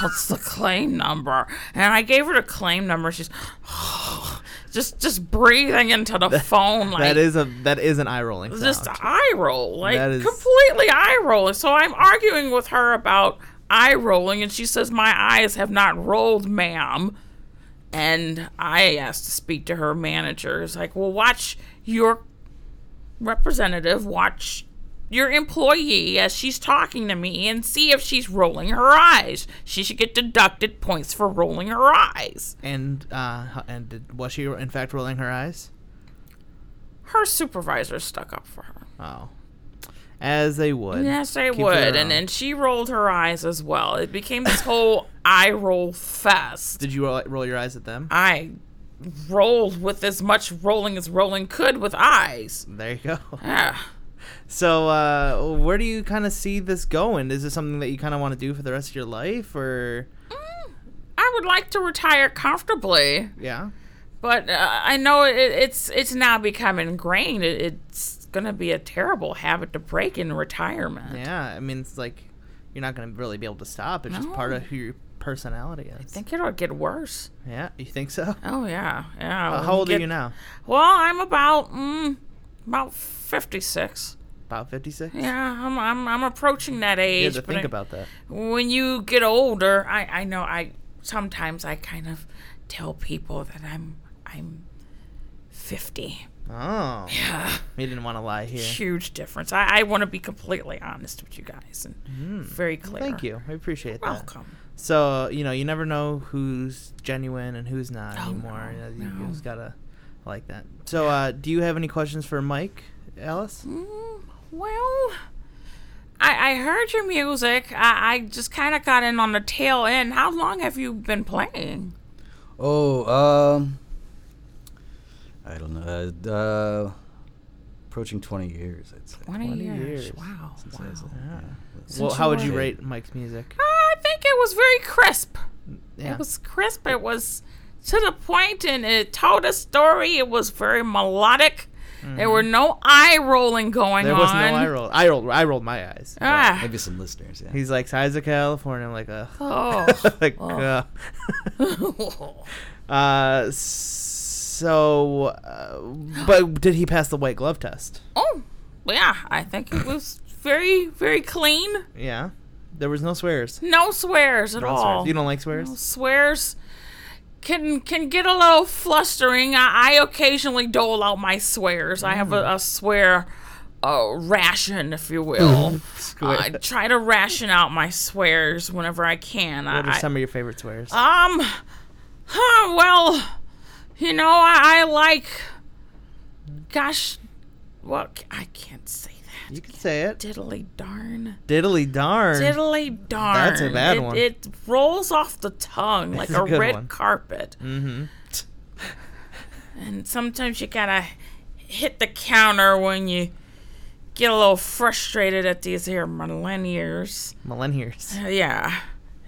what's the claim number? And I gave her the claim number. She's just just breathing into the phone like that is a that is an eye rolling sound. just eye roll, like That is- completely eye rolling. So I'm arguing with her about eye rolling, and she says my eyes have not rolled, ma'am. And I asked to speak to her manager. It's like, well, watch your representative, watch your employee as she's talking to me, and see if she's rolling her eyes. She should get deducted points for rolling her eyes. and uh, and did, was she in fact rolling her eyes? Her supervisor stuck up for her. Oh, as they would. Yes, they Keep would. And then she rolled her eyes as well. It became this whole eye roll fest. Did you roll, roll your eyes at them? I rolled with as much rolling as rolling could with eyes. There you go. Ah, So, uh, where do you kind of see this going? Is this something that you kind of want to do for the rest of your life, or I would like to retire comfortably, yeah? but uh, I know it, it's it's now become ingrained. It, it's gonna be a terrible habit to break in retirement. Yeah, I mean, it's like you're not going to really be able to stop. It's just part of who your personality is. I think it'll get worse. yeah, you think so? Oh yeah, yeah. Uh, how old are you now? Well, I'm about mm, about fifty six. About 56? Yeah, I'm, I'm, I'm approaching that You age. had to think I- about that. when you get older, I, I know I sometimes I kind of tell people that I'm I'm fifty. Oh. Yeah, You didn't want to lie here. huge difference. I, I want to be completely honest with you guys and very clear. Mm. Thank you. I appreciate that. Welcome. So, you know, you never know who's genuine and who's not Oh, anymore. no, you, know, you no. just gotta like that. So, uh, do you have any questions for Mike, Alice? Mm, well, I, I heard your music. I, I just kind of got in on the tail end. How long have you been playing? Oh, um, I don't know. Uh, uh, approaching 20 years, I'd say. 20, 20 years. years. Wow. Since wow. I was, uh, Yeah. Well, how would you rate Mike's music? I think it was very crisp. Yeah. It was crisp. It was to the point, and it told a story. It was very melodic. There were no eye rolling going there on. There was no eye roll. I rolled. I rolled my eyes. Ah. Maybe some listeners, yeah. He's like size of California. I'm like, uh, Oh. like, uh. uh, so, uh, but did he pass the white glove test? oh, yeah. I think it was very, very clean. Yeah. There was no swears. No swears at No all. swears. You don't like swears? No swears can can get a little flustering. I, I occasionally dole out my swears. I have a, a swear uh, ration, if you will. I try to ration out my swears whenever I can. What are some of your favorite swears? um, huh, well, you know, I, I like, gosh, well, I can't say. You can say it. Diddly darn. Diddly darn. Diddly darn. That's a bad it, one. It rolls off the tongue like a a red one. carpet. mm-hmm. And sometimes you gotta hit the counter when you get a little frustrated at these here millennials. Millennials. Uh, Yeah,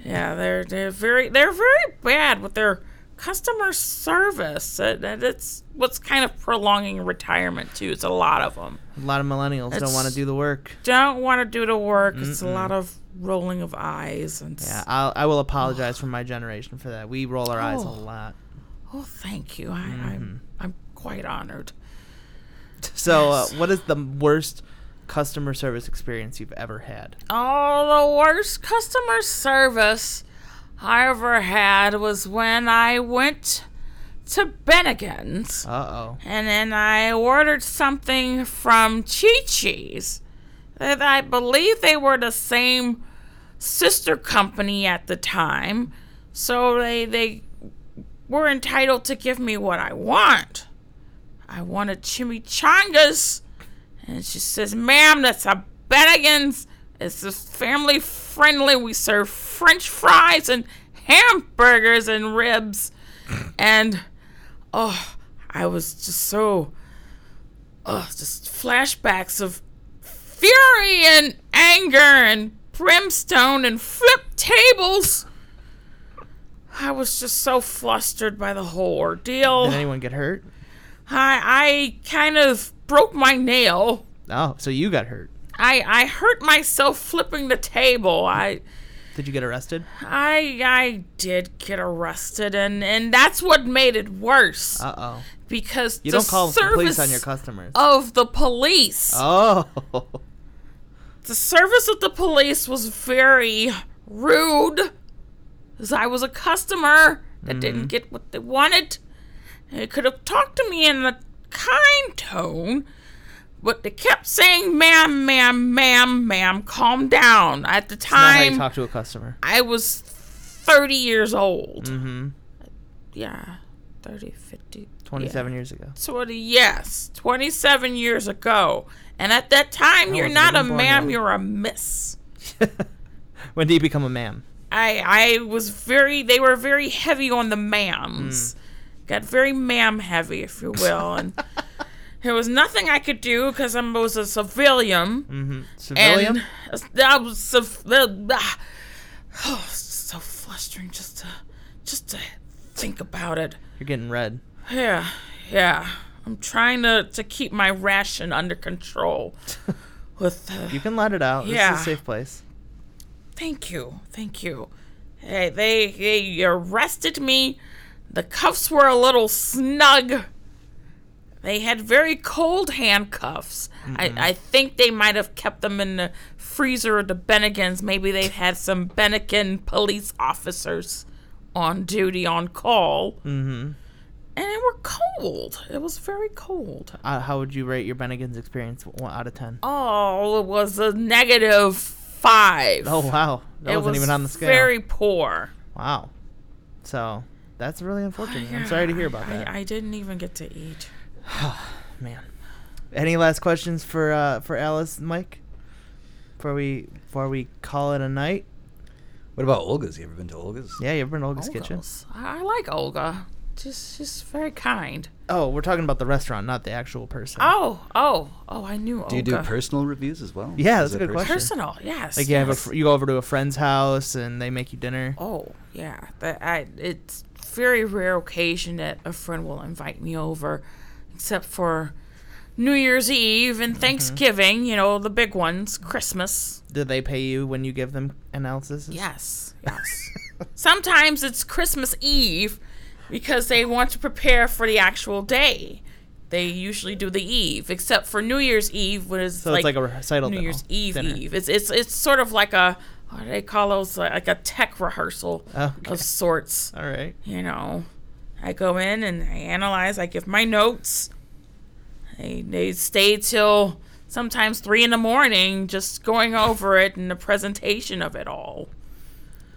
yeah, they're they're very they're very bad with their customer service. Uh, that- That's what's kind of prolonging retirement too. It's a lot of them A lot of millennials don't want to do the work. don't want to do the work. It's a lot of rolling of eyes and Yeah, I'll, I will apologize for my generation for that. We roll our eyes a Oh. lot. Oh, thank you. I, Mm-hmm. I'm I'm quite honored. So, uh, what is the worst customer service experience you've ever had? Oh, the worst customer service I ever had was when I went to Bennigan's Uh oh. and then I ordered something from Chi Chi's. That I believe they were the same sister company at the time, so they they were entitled to give me what I want. I wanted chimichangas, and she says, "Ma'am, that's a Bennigan's. It's just family friendly. We serve French fries and hamburgers and ribs." and oh, I was just so, oh, just flashbacks of fury and anger and brimstone and flip tables. I was just so flustered by the whole ordeal. Did anyone get hurt? I I kind of broke my nail. Oh, so you got hurt. I I hurt myself flipping the table. I Did you get arrested? I I did get arrested and and that's what made it worse Uh oh. because You the don't call the police on your customers. of the police. Oh. The service of the police was very rude. As I was a customer that didn't get what they wanted. They could have talked to me in a kind tone, but they kept saying, ma'am, ma'am, ma'am, ma'am, calm down. At the Not time, talk to a customer. I was 30 years old. Mm-hmm. Yeah, 30, 50. 27 years ago. Sort of, yes, 27 years ago. And at that time, you're wasn't a ma'am, yet. you're a miss. when do you become a ma'am? I I was very they were very heavy on the ma'ams. Got very ma'am heavy, if you will, and there was nothing I could do because I was a civilian. Mm-hmm. Civilian? And that was ah. oh, so flustering just to just to think about it. You're getting red. Yeah, yeah. I'm trying to to keep my ration under control. With uh, You can let it out. This Yeah. is a safe place. Thank you, thank you. Hey, they they arrested me. The cuffs were a little snug. They had very cold handcuffs. I, I think they might have kept them in the freezer of the Bennigans. Maybe they had some Bennigan police officers on duty on call. Mm-hmm. And they were cold. It was very cold. Uh, how would you rate your Bennigan's experience one out of 10? Oh, it was a negative five. Oh, wow. That it wasn't was even on the scale. Very poor. Wow. So, that's really unfortunate. I'm sorry to hear about I, that. I didn't even get to eat. Man. Any last questions for uh, for Alice, and Mike? Before we before we call it a night? What about Olga's? You ever been to Olga's? Yeah, you ever been to Olga's Kitchen? Olga's. I I like Olga. Just, she's very kind. Oh, we're talking about the restaurant, not the actual person. Oh, oh, oh! I knew Olga. Do you do personal reviews as well? Yeah, Is that's a good personal? question. Personal, yes. Like you have a yes. fr- you go over to a friend's house and they make you dinner. Oh, yeah. That I, it's very rare occasion that a friend will invite me over, except for New Year's Eve Mm-hmm. and Thanksgiving. You know, the big ones. Christmas. Do they pay you when you give them analysis? Yes, yes. Sometimes it's Christmas Eve because they want to prepare for the actual day. They usually do the Eve, except for New Year's Eve, when it's So like it's like a recital New Year's Eve dinner. Eve. It's it's it's sort of like a what do they call those like a tech rehearsal Okay. of sorts. All right. You know, I go in and I analyze. I give my notes. They they stay till sometimes three in the morning, just going over it and the presentation of it all.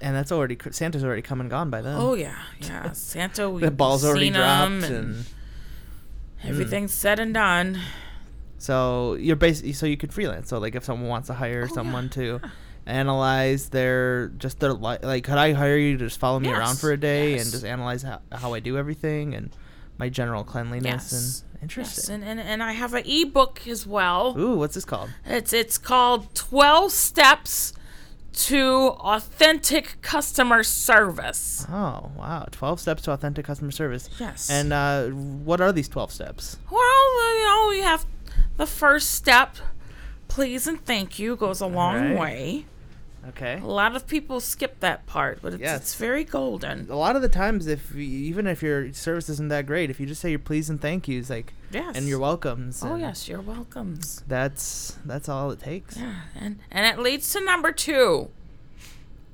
And that's already Santa's already come and gone by then. Oh yeah, yeah. Santa, we the ball's already dropped 'em and, mm. everything's said and done. So you're basically so you could freelance. So like if someone wants to hire Oh, someone to analyze their just their li- like could I hire you to just follow me around for a day yes. and just analyze how, how I do everything and my general cleanliness Yes. and Yes, interesting. and, and, and I have an ebook as well. Ooh, what's this called? It's it's called 12 Steps to Authentic Customer Service. Oh, wow. 12 steps to authentic customer service. Yes. And uh, what are these 12 steps? Well, you know, you have the first step, please and thank you, goes a long Alright. way. Okay. A lot of people skip that part, but it's, Yes. it's very golden. A lot of the times, if even if your service isn't that great, if you just say your please and thank yous, like, Yes. and your welcomes, Oh yes, you're welcomes. that's that's all it takes. Yeah, and and it leads to number two.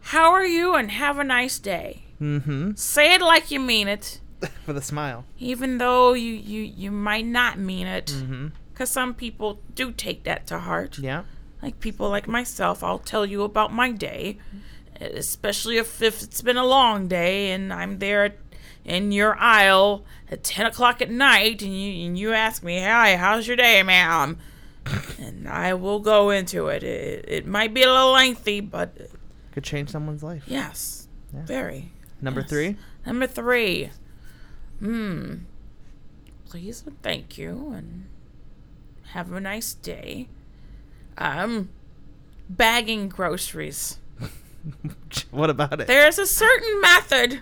How are you? And have a nice day. Mm-hmm. Say it like you mean it, With a smile. even though you you you might not mean it. Mm-hmm. Because some people do take that to heart. Yeah. Like people like myself, I'll tell you about my day, especially if, if it's been a long day and I'm there at, in your aisle at 10 o'clock at night and you, and you ask me, Hi, how's your day, ma'am? and I will go into it. it. It might be a little lengthy, but Could change someone's life. yes, Yeah. very. Number Yes. three. Number three. Hmm. Please and thank you and have a nice day. Um, bagging groceries. what about it? There's a certain method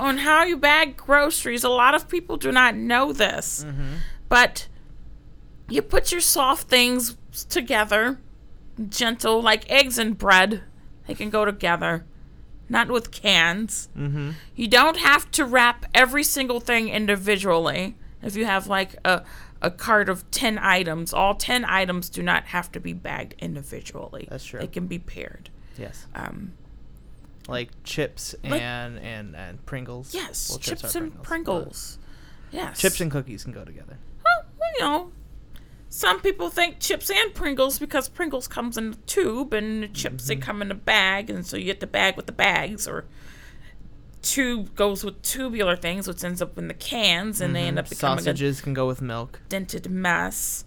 on how you bag groceries. A lot of people do not know this. But you put your soft things together, gentle, like eggs and bread. They can go together, not with cans. Mm-hmm. You don't have to wrap every single thing individually. If you have like a a cart of 10 items, all 10 items do not have to be bagged individually. That's true. They can be paired. Yes. Um, Like chips Like- and and and Pringles. yes, Well, chips, are and but Pringles. Yes. Chips and cookies can go together. well, you know, some people think chips and Pringles because Pringles comes in a tube and the chips Mm-hmm. they come in a bag, and so you get the bag with the bags, or tube goes with tubular things, which ends up in the cans, and they end up mm-hmm. becoming a Sausages can go with milk. dented mess.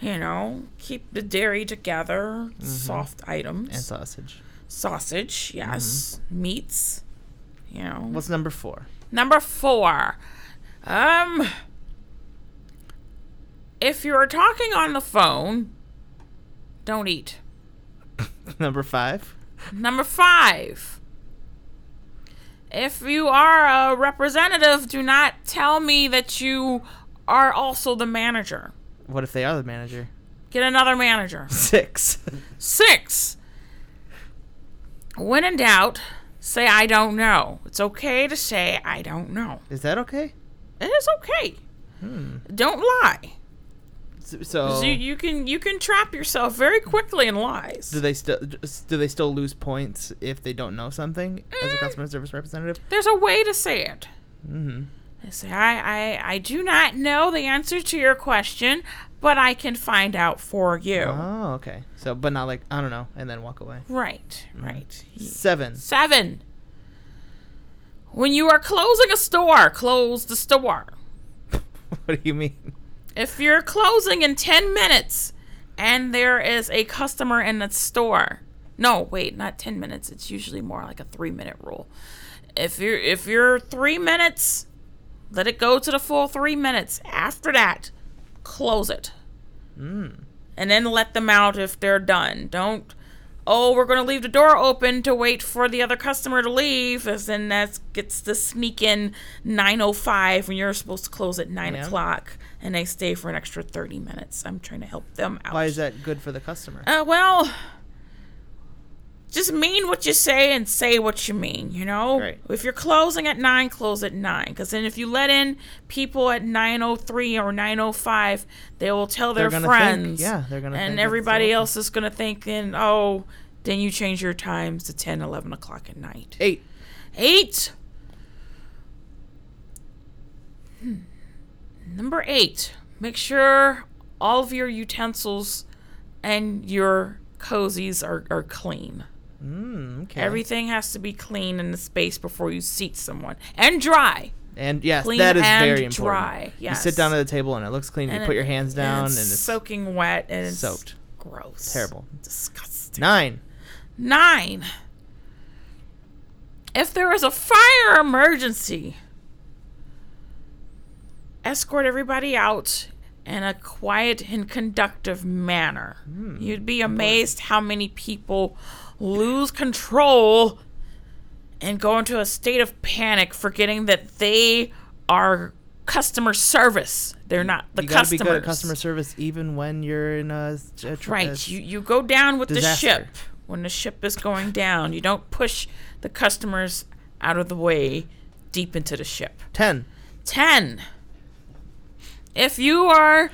You know, keep the dairy together. Mm-hmm. Soft items. And sausage. Sausage, yes. Mm-hmm. Meats. You know. What's number four? Number four. Um. If you're talking on the phone, don't eat. number five. Number five. If you are a representative, do not tell me that you are also the manager. What if they are the manager? Get another manager. Six. Six. When in doubt, say I don't know. It's okay to say I don't know. Is that okay? It is okay. Hmm. Don't lie. So, You, you can you can trap yourself very quickly in lies. do they still do they still lose points if they don't know something as a customer service representative? There's a way to say it. Mm-hmm. I say I, I I do not know the answer to your question, but I can find out for you. Oh, okay. So, but not like I don't know, and then walk away. Right, right. Seven. Seven. When you are closing a store, close the store. what do you mean? If you're closing in 10 minutes and there is a customer in the store. No, wait, not 10 minutes. It's usually more like a 3 minute rule. If you're if you're 3 minutes, let it go to the full 3 minutes. After that, close it. Mm. And then let them out if they're done. Don't Oh, we're going to leave the door open to wait for the other customer to leave, as then that gets to sneak in 9.05 when you're supposed to close at 9 Yeah. o'clock, and they stay for an extra 30 minutes. I'm trying to help them out. Why is that good for the customer? Uh, well, just mean what you say and say what you mean, you know? Right. If you're closing at 9, close at 9. Because then if you let in people at 9.03 or 9.05, they will tell their They're think- friends. yeah, they're gonna And it's everybody else is going to think, then, oh, then you change your times to 10, 11 o'clock at night. Eight. Eight. Hmm. Number eight. Make sure all of your utensils and your cozies are, are clean. Mm, okay. Everything has to be clean in the space before you seat someone and dry. And yes, Clean that is and very important. dry, Yes. You sit down at the table and it looks clean. And you put your hands down and it's, it's, soaking wet and soaked. Gross. Terrible. Disgusting. Nine. Nine. If there is a fire emergency, escort everybody out in a quiet and conductive manner. Hmm. You'd be amazed how many people lose control and go into a state of panic, forgetting that they are customer service. They're not the you gotta customers. be good at customer service even when you're in a, a tr- Right. You you go down with disaster. the ship when the ship is going down. You don't push the customers out of the way deep into the ship. Ten. 10. If you are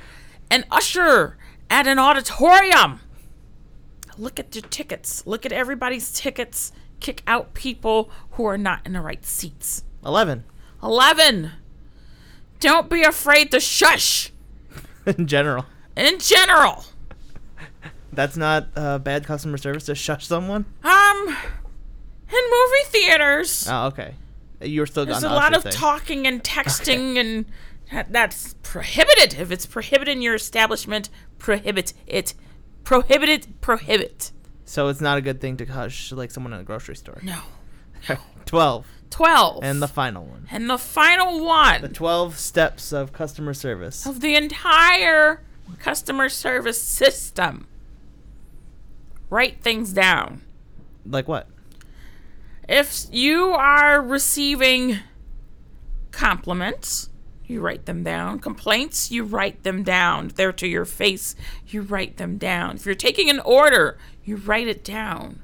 an usher at an auditorium, look at your tickets. Look at everybody's tickets. Kick out people who are not in the right seats. Eleven. 11. Don't be afraid to shush in general. in general. That's not uh, bad customer service to shush someone. Um, in movie theaters, Oh, okay. You're still there's on a lot of thing. talking and texting, and that- that's prohibited. If it's prohibited in your establishment, prohibit it. Prohibited, prohibit. So it's not a good thing to hush like someone in a grocery store. No. Twelve. 12. And the final one. and the final one The twelve steps of customer service. of the entire customer service system. Write things down. Like what? If you are receiving compliments, you write them down. Complaints, you write them down. They're to your face, you write them down. If you're taking an order, you write it down.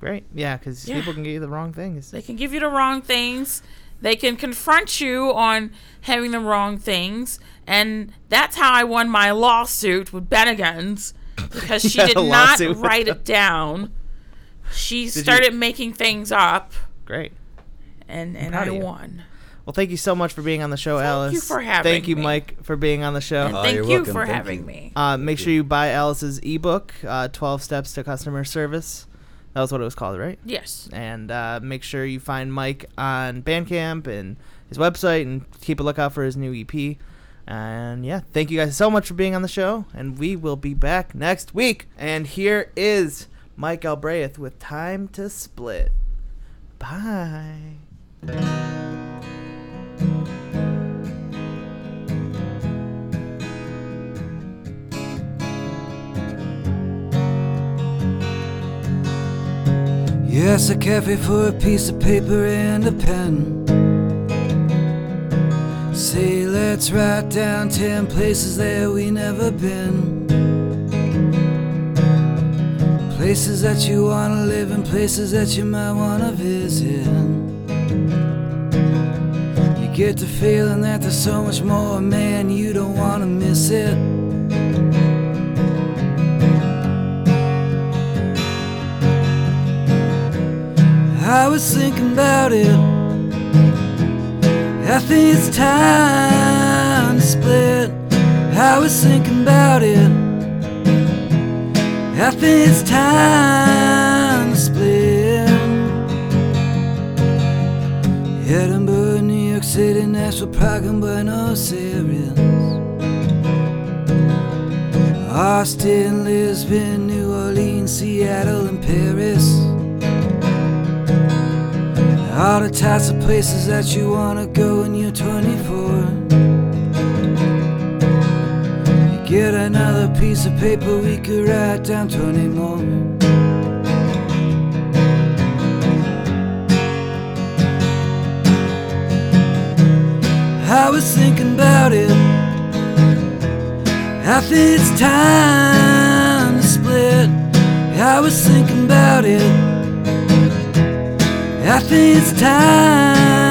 Great. Yeah, because Yeah. people can give you the wrong things. They can give you the wrong things. They can confront you on having the wrong things. And that's how I won my lawsuit with Bennigan's because she did not write it down. She you- started making things up, Great. and, and I you. won. Well, thank you so much for being on the show, Thank Alice. Thank you for having me. Thank you, me. Mike, for being on the show. And Oh, thank you're you welcome. for Thank having you. me. Uh, make sure you buy Alice's ebook, uh, 12 Steps to Customer Service. That was what it was called, right? Yes. And uh, make sure you find Mike on Bandcamp and his website and keep a lookout for his new EP. And yeah, thank you guys so much for being on the show. And we will be back next week. And here is Mike Galbraith with Time to Split. Bye. Yes, a cafe for a piece of paper and a pen. Say, let's write down ten places that we never been. Places that you wanna live and places that you might wanna visit. You get the feeling that there's so much more, man, you don't wanna miss it. I was thinking about it. I think it's time to split. I was thinking about it. I think it's time to split. Edinburgh, New York City, Nashville, Prague, and Buenos Aires. Austin, Lisbon, New Orleans, Seattle, and Paris. All the types of places that you wanna go when you're 24. You get another piece of paper, we could write down 20 more. I was thinking about it. I think it's time to split. I was thinking about it. I think it's time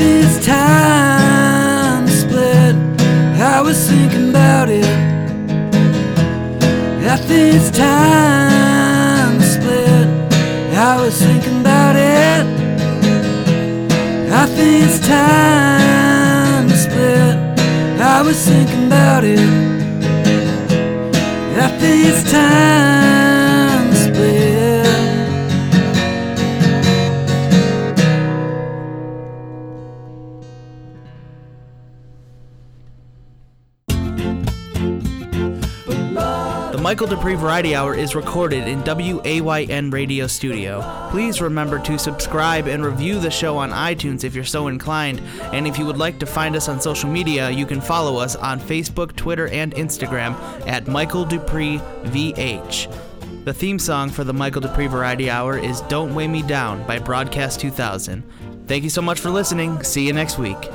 It's time split. I was thinking about it. Think it's time split. I was thinking about it. Think it's time split. I was thinking about it. Think it's time Duprey Variety Hour is recorded in WAYN Radio Studio. Please remember to subscribe and review the show on iTunes if you're so inclined. And if you would like to find us on social media, you can follow us on Facebook, Twitter, and Instagram at Michael Duprey VH. The theme song for the Michael Duprey Variety Hour is Don't Weigh Me Down by Broadcast 2000. Thank you so much for listening. See you next week.